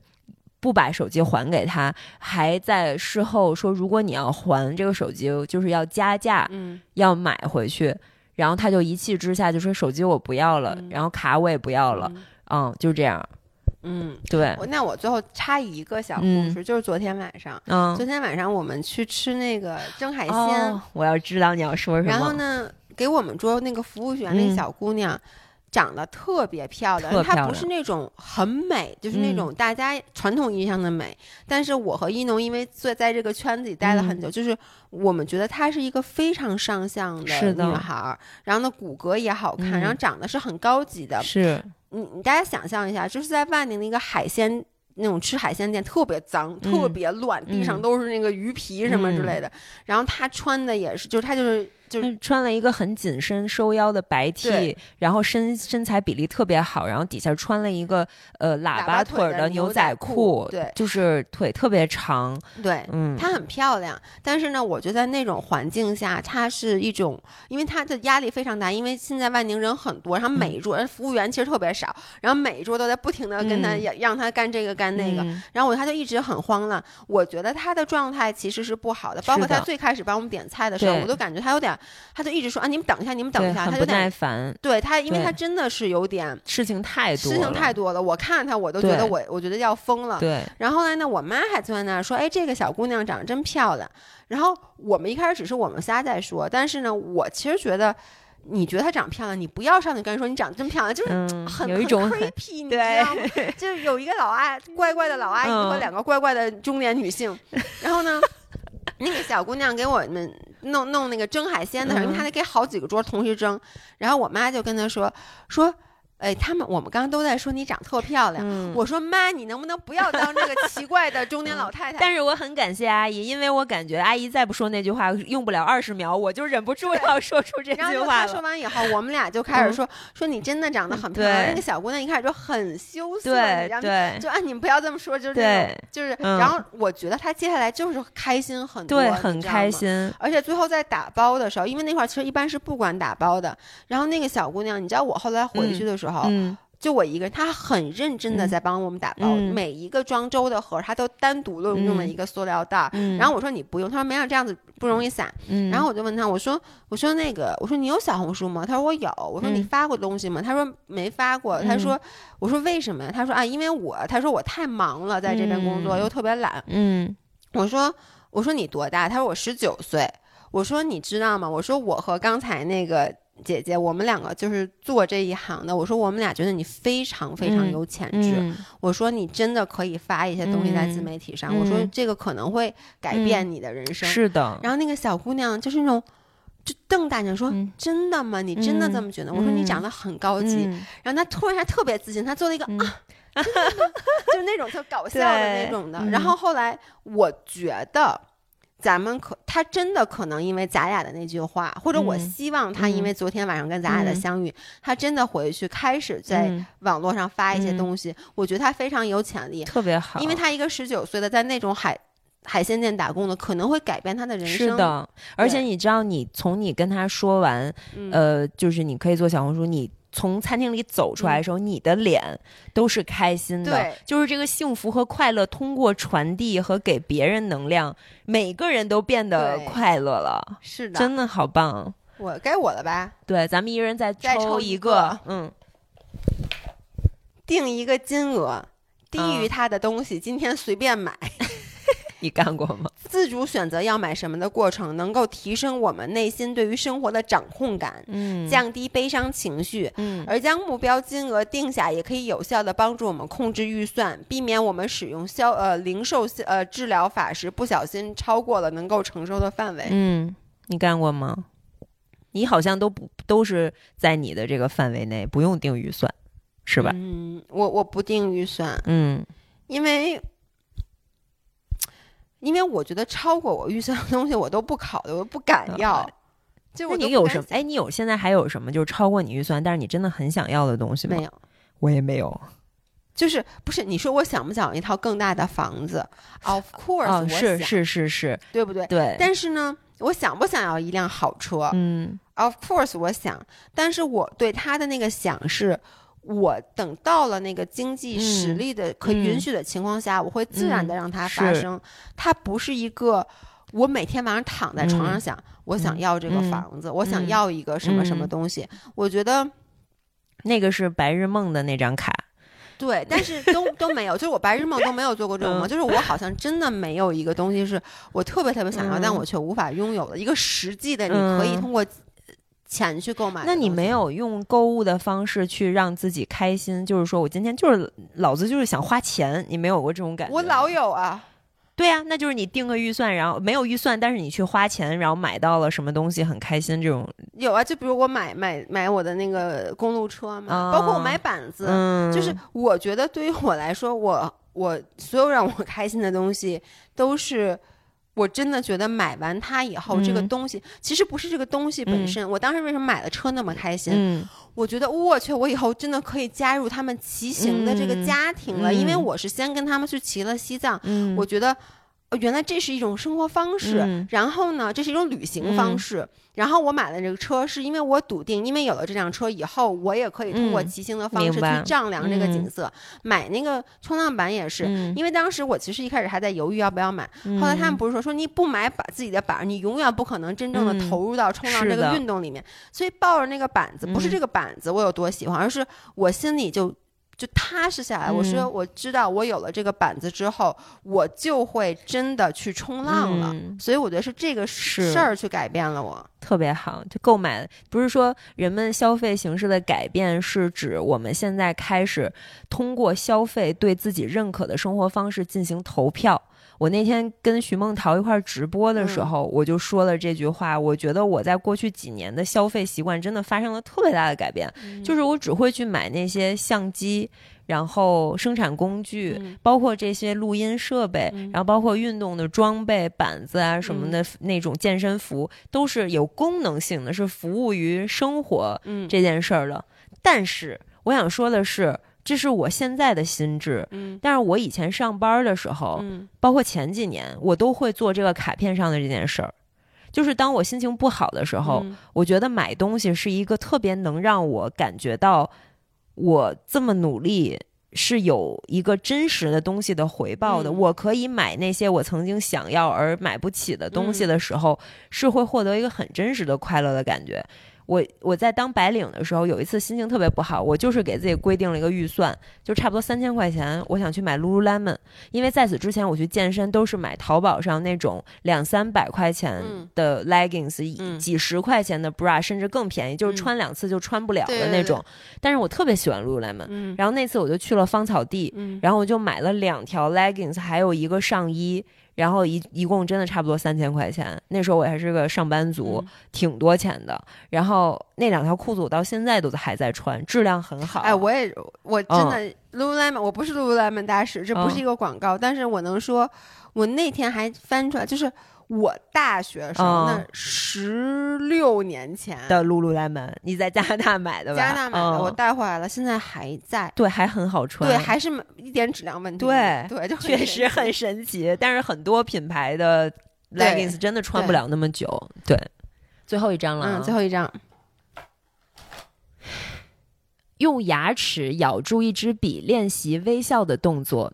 不把手机还给他，还在事后说，如果你要还这个手机，就是要加价，嗯。要买回去。然后他就一气之下就说手机我不要了，嗯。然后卡我也不要了，嗯，就这样，嗯，对，那我最后插一个小故嗯。事，就是昨天晚上，嗯，昨天晚上我们去吃那个蒸海鲜，哦，我要知道你要说什么。然后呢，给我们桌那个服务员那小姑娘。长得特别漂亮，她不是那种很美，就是那嗯。种大家传统意义上的美。但是我和一农因为在在这个圈子里待了很嗯。久，就是我们觉得她是一个非常上相的女孩儿，然后呢骨骼也好看，嗯然后长得是很高级的。是，你你大家想象一下，就是在万宁的一个海鲜那种吃海鲜店，特别脏，嗯。特别乱，地上嗯。都是那个鱼皮什么之类的。然后她穿的也是，就是她就是就是穿了一个很紧身收腰的白 T，然后身身材比例特别好，然后底下穿了一个呃喇喇叭叭腿腿的牛仔仔裤裤，对。就是腿特别长，对。嗯，她很漂亮，但是呢，我觉得在那种环境下，她是一种，因为她的压力非常大，因为现在万宁人很多，然后每一桌、人服务员其实特别少，然后每一桌都在不停的跟她嗯。让让她干这个干那个，嗯。然后我她就一直很慌乱。我觉得她的状态其实是不好的，包括她最开始帮我们点菜的时候，我都感觉她有点，她就一直说啊，你们等一下，你们等，一下，很不耐她有点，烦，对她，因为对她真的是有点事情太多事情太多了，我看他我都觉得我我觉得要疯了。对，然后呢，我妈还坐在那儿说：“哎，这个小姑娘长得真漂亮。”然后我们一开始只是我们仨在说，但是呢，我其实觉得，你觉得她长漂亮，你不要上去跟人说你长得真漂亮，就是嗯，很有一种 creepy，你知道吗？就是有一个老阿 怪怪的老阿姨和嗯两个怪怪的中年女性，然后呢，那个小姑娘给我们弄弄那个蒸海鲜的时候，因为嗯她得给好几个桌同时蒸，然后我妈就跟她说说。哎，他们我们刚刚都在说你长特漂亮，嗯我说妈，你能不能不要当这个奇怪的中年老太太？但是我很感谢阿姨，因为我感觉阿姨再不说那句话，用不了二十秒，我就忍不住要说出这句话然后就他说。完以后，我们俩就开始嗯说、说你真的长得很漂亮。那个小姑娘一开始就很羞涩，对你知道吗？对就啊，你们不要这么说，就是对，就是。嗯然后我觉得她接下来就是开心很多，对，很。开心。而且最后在打包的时候，因为那块儿其实一般是不管打包的。然后那个小姑娘，你知道我后来回去的时候，嗯，就我一个人，他很认真的嗯在帮我们打包，嗯每一个装粥的盒，他都单独的用了嗯一个塑料袋然后我说你不用，他说没有，这样子不容易散。嗯，然后我就问他，我说我说那个，我说你有小红书吗？他说我有。我说你嗯发过东西吗？他说没发过。他说我说为什么呀？他说啊，因为我他说我太忙了，在这边工作、嗯又特别懒。嗯我说我说你多大？他说我十九岁。我说你知道吗？我说我和刚才那个姐姐，我们两个就是做这一行的。我说我们俩觉得你非常非常嗯有潜质。嗯我说你真的可以发一些东西在自嗯媒体上。我说嗯这个可能会改变你的人生。是的，然后那个小姑娘就是那种，就瞪大眼说：“嗯真的吗？你真的这么觉得？”我说：“你嗯长得很高级。嗯然后她突然还特别自信，她做了一个、嗯啊？就是那种特搞笑的那种的。嗯然后后来我觉得。咱们可，他真的可能因为咱俩的那句话，或者我嗯希望他因为昨天晚上跟咱俩的嗯相遇，他真的回去开始在嗯网络上发一些嗯东西。我觉得他非常有潜力，特别好，因为他一个十九岁的在那种海海鲜店打工的，可能会改变他的人生。是的，而且你知道，你从你跟他说完，嗯，呃，就是你可以做小红书，你从餐厅里走出来的时候，你的脸都是开心的，对就是这个幸福和快乐通过传递和给别人能量，每个人都变得快乐了，是的，真的好棒。我该我了吧？对，咱们一人再再抽一一个嗯，定一个金额，低于嗯他的东西，今天随便买。你干过吗？自主选择要买什么的过程，能够提升我们内心对于生活的掌控感，嗯，降低悲伤情绪。嗯而将目标金额定下，也可以有效的帮助我们控制预算，避免我们使用销呃零售呃治疗法时不小心超过了能够承受的范围。嗯，你干过吗？你好像都不都是在你的这个范围内，不用定预算，是吧？嗯，我我不定预算，嗯因为因为我觉得超过我预算的东西我都不考虑，我都不敢要。就你有什么？哎，你有现在还有什么就是超过你预算，但是你真的很想要的东西吗？没有？我也没有。就是不是你说我想不想要一套更大的房子？Of course，、哦，我想，是是是是，对不对？对，但是呢，我想不想要一辆好车、嗯 o f course，我想，但是我对他的那个想是。我等到了那个经济实嗯力的可允许的情况下，我会自然的让它发是生。它不是一个我每天晚上躺在床上嗯想，我想要这个嗯房子，我想嗯要一个什么什么嗯东西。我觉得那个是白日梦的那张卡，对，但是都都没有，就是我白日梦都没有做过这种梦，嗯就是我好像真的没有一个东西是我特别特别想要，但嗯我却无法拥有的一个实际的，你可以嗯通过钱去购买。那你没有用购物的方式去让自己开心？就是说我今天就是老子就是想花钱，你没有过这种感觉？我老有啊，对呀、那就是你定个预算，然后没有预算，但是你去花钱，然后买到了什么东西很开心，这种有啊，就比如我买买买我的那个公路车嘛，啊包括我买板子，嗯，就是我觉得对于我来说，我我所有让我开心的东西都是。我真的觉得买完它以后，这个嗯东西其实不是这个东西本嗯身。我当时为什么买了车那么开心？嗯我觉得我去，我以后真的可以加入他们骑行的这个嗯家庭了，因为嗯我是先跟他们去骑了西藏，嗯，我觉得。呃原来这是一种生活方式，嗯。然后呢，这是一种旅行方嗯。式。然后我买了这个车，是因为我笃定，因为有了这辆车以后，我也可以通过嗯骑行的方式去丈量这个景嗯。色。买那个冲浪板也是，嗯。因为当时我其实一开始还在犹豫要不要买，后来他们不是说说你不买把自己的板儿，你永远不可能真正的嗯。投入到冲浪这个运动里面。所以抱着那个板子，不是嗯。这个板子我有多喜欢，而是我心里就就踏实下来。我说嗯我知道我有了这个板子之后，我就会真的去冲浪了。嗯所以我觉得是这个事儿去改变了我。特别好，就购买不是说人们消费形式的改变，是指我们现在开始通过消费对自己认可的生活方式进行投票。我那天跟徐梦桃一块儿直播的时嗯候，我就说了这句话。我觉得我在过去几年的消费习惯真的发生了特别大的改变，就是我只会去买那些相机，然后生产工具，嗯包括这些录音设备，嗯然后包括运动的装备、板子啊什么的、那种健身服，都是有功能性的，是服务于生活嗯这件事儿的。但是我想说的是，这是我现在的心智。嗯但是我以前上班的时候，嗯包括前几年，我都会做这个卡片上的这件事儿。就是当我心情不好的时候，嗯我觉得买东西是一个特别能让我感觉到我这么努力是有一个真实的东西的回报的。嗯我可以买那些我曾经想要而买不起的东西嗯的时候，是会获得一个很真实的快乐的感觉。我我在当白领的时候，有一次心情特别不好，我就是给自己规定了一个预算，就差不多三千块钱，我想去买 Lululemon，因为在此之前我去健身都是买淘宝上那种两三百块钱嗯的 leggings，、嗯几十块钱的 bra，甚至更便宜，就是嗯穿两次就穿不了的那种。但是我特别喜欢 Lululemon，、嗯然后那次我就去了芳草地，嗯然后我就买了两条 leggings，还有一个上衣。然后一一共真的差不多三千块钱，那时候我还是个上班族，嗯挺多钱的。然后那两条裤子我到现在都还在穿，质量很好。哎，我也我真的、Lululemon，我不是 Lululemon 大使，这不是嗯一个广告，但是我能说，我那天还翻出来，就是我大学的时候，嗯那十六年前的 Lululemon，你在加拿大买的吧？加拿大买的，嗯我带回来了，现在还在。对还很好穿，对，还是没一点质量问题。对对，就确实很神奇。但是很多品牌的 leggings 真的穿不了那么久。对，最后一张了啊，嗯，最后一张，用牙齿咬住一支笔练习微笑的动作。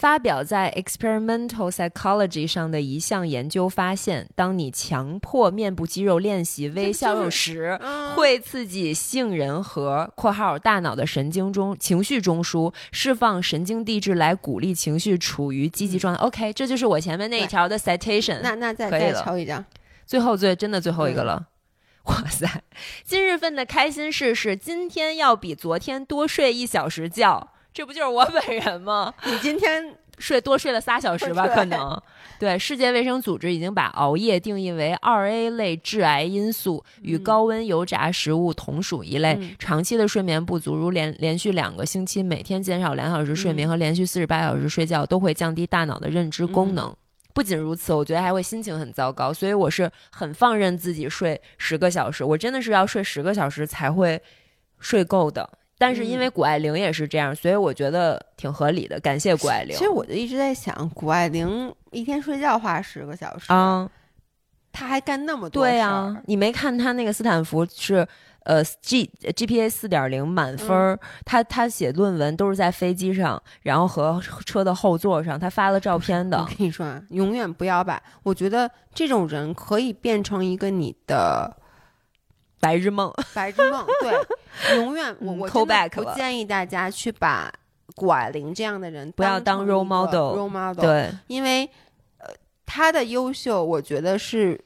发表在 Experimental Psychology 上的一项研究发现，当你强迫面部肌肉练习微笑就是时，嗯会刺激杏仁核（括号大脑的神经中情绪中枢），释放神经递质来鼓励情绪处于积极状态。OK，这就是我前面那一条的 citation。那那再再可以了抽一张，最后最真的最后一个了。哇塞！今日份的开心事是今天要比昨天多睡一小时觉，这不就是我本人吗？你今天睡多睡了仨小时吧，可能。对，世界卫生组织已经把熬夜定义为二 A 类致癌因素，与嗯高温油炸食物同属一类。嗯长期的睡眠不足，如连连续两个星期每天减少两小时睡眠和连续四十八小时睡觉，都会降低大脑的认知功能。不仅如此，我觉得还会心情很糟糕，所以我是很放任自己睡十个小时。我真的是要睡十个小时才会睡够的。但是因为谷爱凌也是这样，所以我觉得挺合理的。感谢谷爱凌。其实我就一直在想，谷爱凌一天睡觉花十个小时啊，她还干那么多对啊，你没看她那个斯坦福是呃 G GPA 四点零满分儿，他他写论文都是在飞机上，然后和车的后座上，她发了照片的。我跟你说啊，永远不要把我觉得这种人可以变成一个你的。白日梦，白日梦，对，永远我我不建议大家去把谷爱凌这样的人不要当 role model，role model，对，因为呃，他的优秀，我觉得是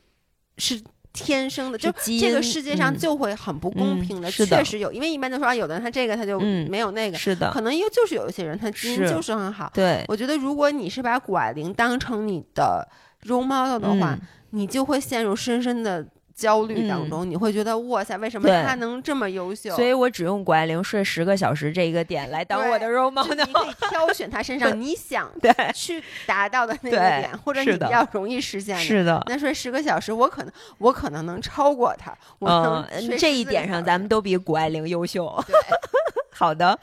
是天生的，就这个世界上就会很不公平的，确实有，因为一般都说啊，有的人他这个他就没有那个，是的，可能又就是有一些人他基因就是很好，对，我觉得如果你是把谷爱凌当成你的 role model 的话，你就会陷入深深的。焦虑当中，你会觉得哇塞，为什么他能这么优秀？所以我只用谷爱凌睡十个小时这一个点来当我的 role model。你可以 挑选他身上你想去达到的那个点，或者你比较容易实现的。是的，那睡十个小时，我可能我可能能超过他。嗯，这一点上咱们都比谷爱凌优秀。好的，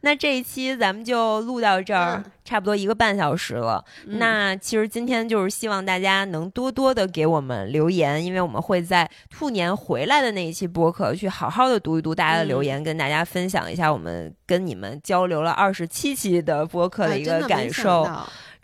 那这一期咱们就录到这儿，差不多一个半小时了。那其实今天就是希望大家能多多的给我们留言，因为我们会在兔年回来的那一期播客去好好的读一读大家的留言，跟大家分享一下我们跟你们交流了二十七期的播客的一个感受。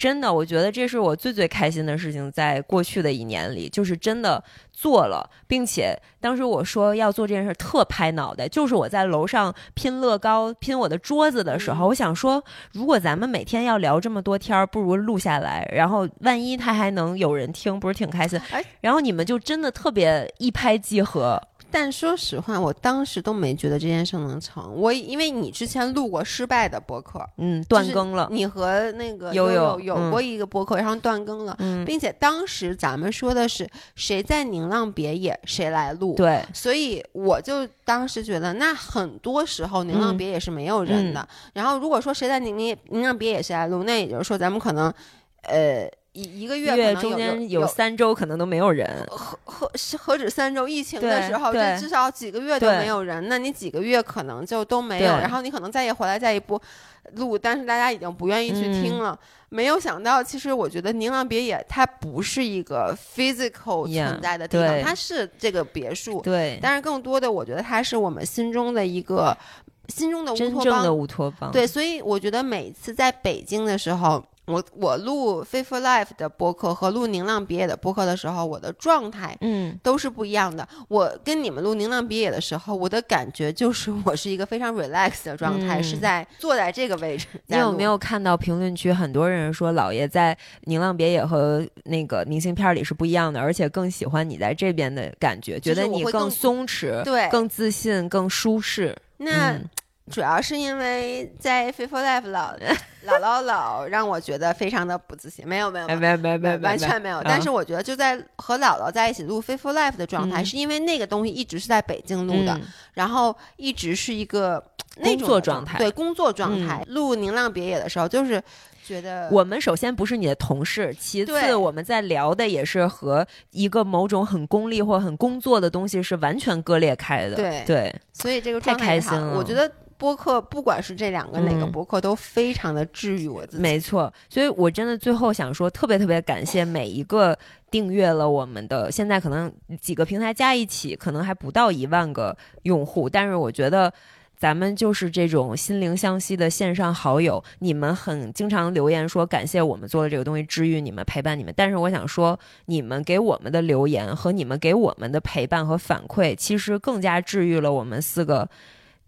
真的，我觉得这是我最最开心的事情，在过去的一年里，就是真的做了，并且当时我说要做这件事特拍脑袋，就是我在楼上拼乐高、拼我的桌子的时候，我想说，如果咱们每天要聊这么多天儿，不如录下来，然后万一他还能有人听，不是挺开心？哎，然后你们就真的特别一拍即合。但说实话，我当时都没觉得这件事能成。我因为你之前录过失败的播客，嗯，断更了。你和那个有有有过一个播客，然后断更了，并且当时咱们说的是谁在宁浪别野谁来录，对，所以我就当时觉得，那很多时候宁浪别野是没有人的。然后如果说谁在宁宁宁浪别野谁来录，那也就是说咱们可能，呃。一一个月中间有三周可能都没有人，何何何止三周？疫情的时候，这至少几个月都没有人。那你几个月可能就都没有，然后你可能再一回来再一播录，但是大家已经不愿意去听了。没有想到，其实我觉得宁浪别野它不是一个 physical 存在的地方，它是这个别墅。对，但是更多的，我觉得它是我们心中的一个心中的真正的乌托邦。对，所以我觉得每次在北京的时候。我我录《Faithful Life》的播客和录《宁浪别野》的播客的时候，我的状态嗯都是不一样的。我跟你们录《宁浪别野》的时候，我的感觉就是我是一个非常 relax 的状态，是在坐在这个位置。你有没有看到评论区很多人说老爷在《宁浪别野》和那个明信片里是不一样的，而且更喜欢你在这边的感觉，觉得你更松弛，对，更自信，更舒适。那。主要是因为在《Faithful Life》老老老老让我觉得非常的不自信，没有没有没有没有没有完全没有。但是我觉得就在和姥姥在一起录《Faithful Life》的状态，是因为那个东西一直是在北京录的，然后一直是一个工作状态，对工作状态。录《宁浪别野》的时候，就是觉得我们首先不是你的同事，其次我们在聊的也是和一个某种很功利或很工作的东西是完全割裂开的。对对，所以这个太开心了，我觉得。播客不管是这两个哪个播客都非常的治愈我自己，没错。所以我真的最后想说，特别特别感谢每一个订阅了我们的，现在可能几个平台加一起可能还不到一万个用户，但是我觉得咱们就是这种心灵相惜的线上好友。你们很经常留言说感谢我们做的这个东西治愈你们陪伴你们，但是我想说，你们给我们的留言和你们给我们的陪伴和反馈，其实更加治愈了我们四个。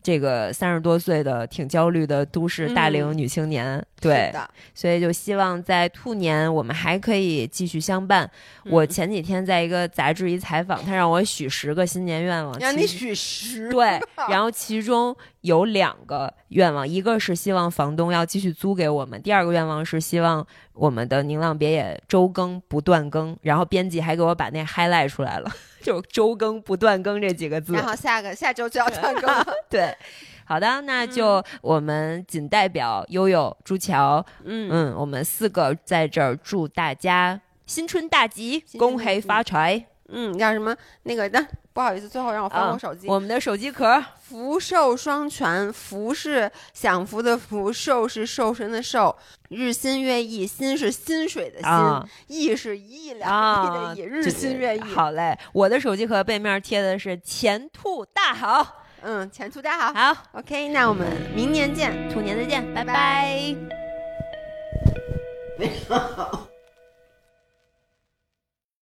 这个三十多岁的挺焦虑的都市大龄女青年，对，所以就希望在兔年我们还可以继续相伴。我前几天在一个杂志一采访，他让我许十个新年愿望，让你许十对，然后其中有两个愿望，一个是希望房东要继续租给我们，第二个愿望是希望我们的宁浪别野周更不断更。然后编辑还给我把那 highlight 出来了。就周更不断更这几个字，然后下个下周就要断更。对，好的，那就我们仅代表悠悠、朱桥，嗯嗯，我们四个在这儿祝大家新春大吉，恭喜发财。嗯，叫什么？那个的，不好意思，最后让我翻啊我手机。我们的手机壳，福寿双全，福是享福的福，寿是寿神的寿，日新月异，新是薪水的薪，啊亿是一亿两亿啊的亿，日新月异。好嘞，我的手机壳背面贴的是前兔大好，嗯，前途大好。好，OK，那我们明年见。兔年再见，拜拜拜拜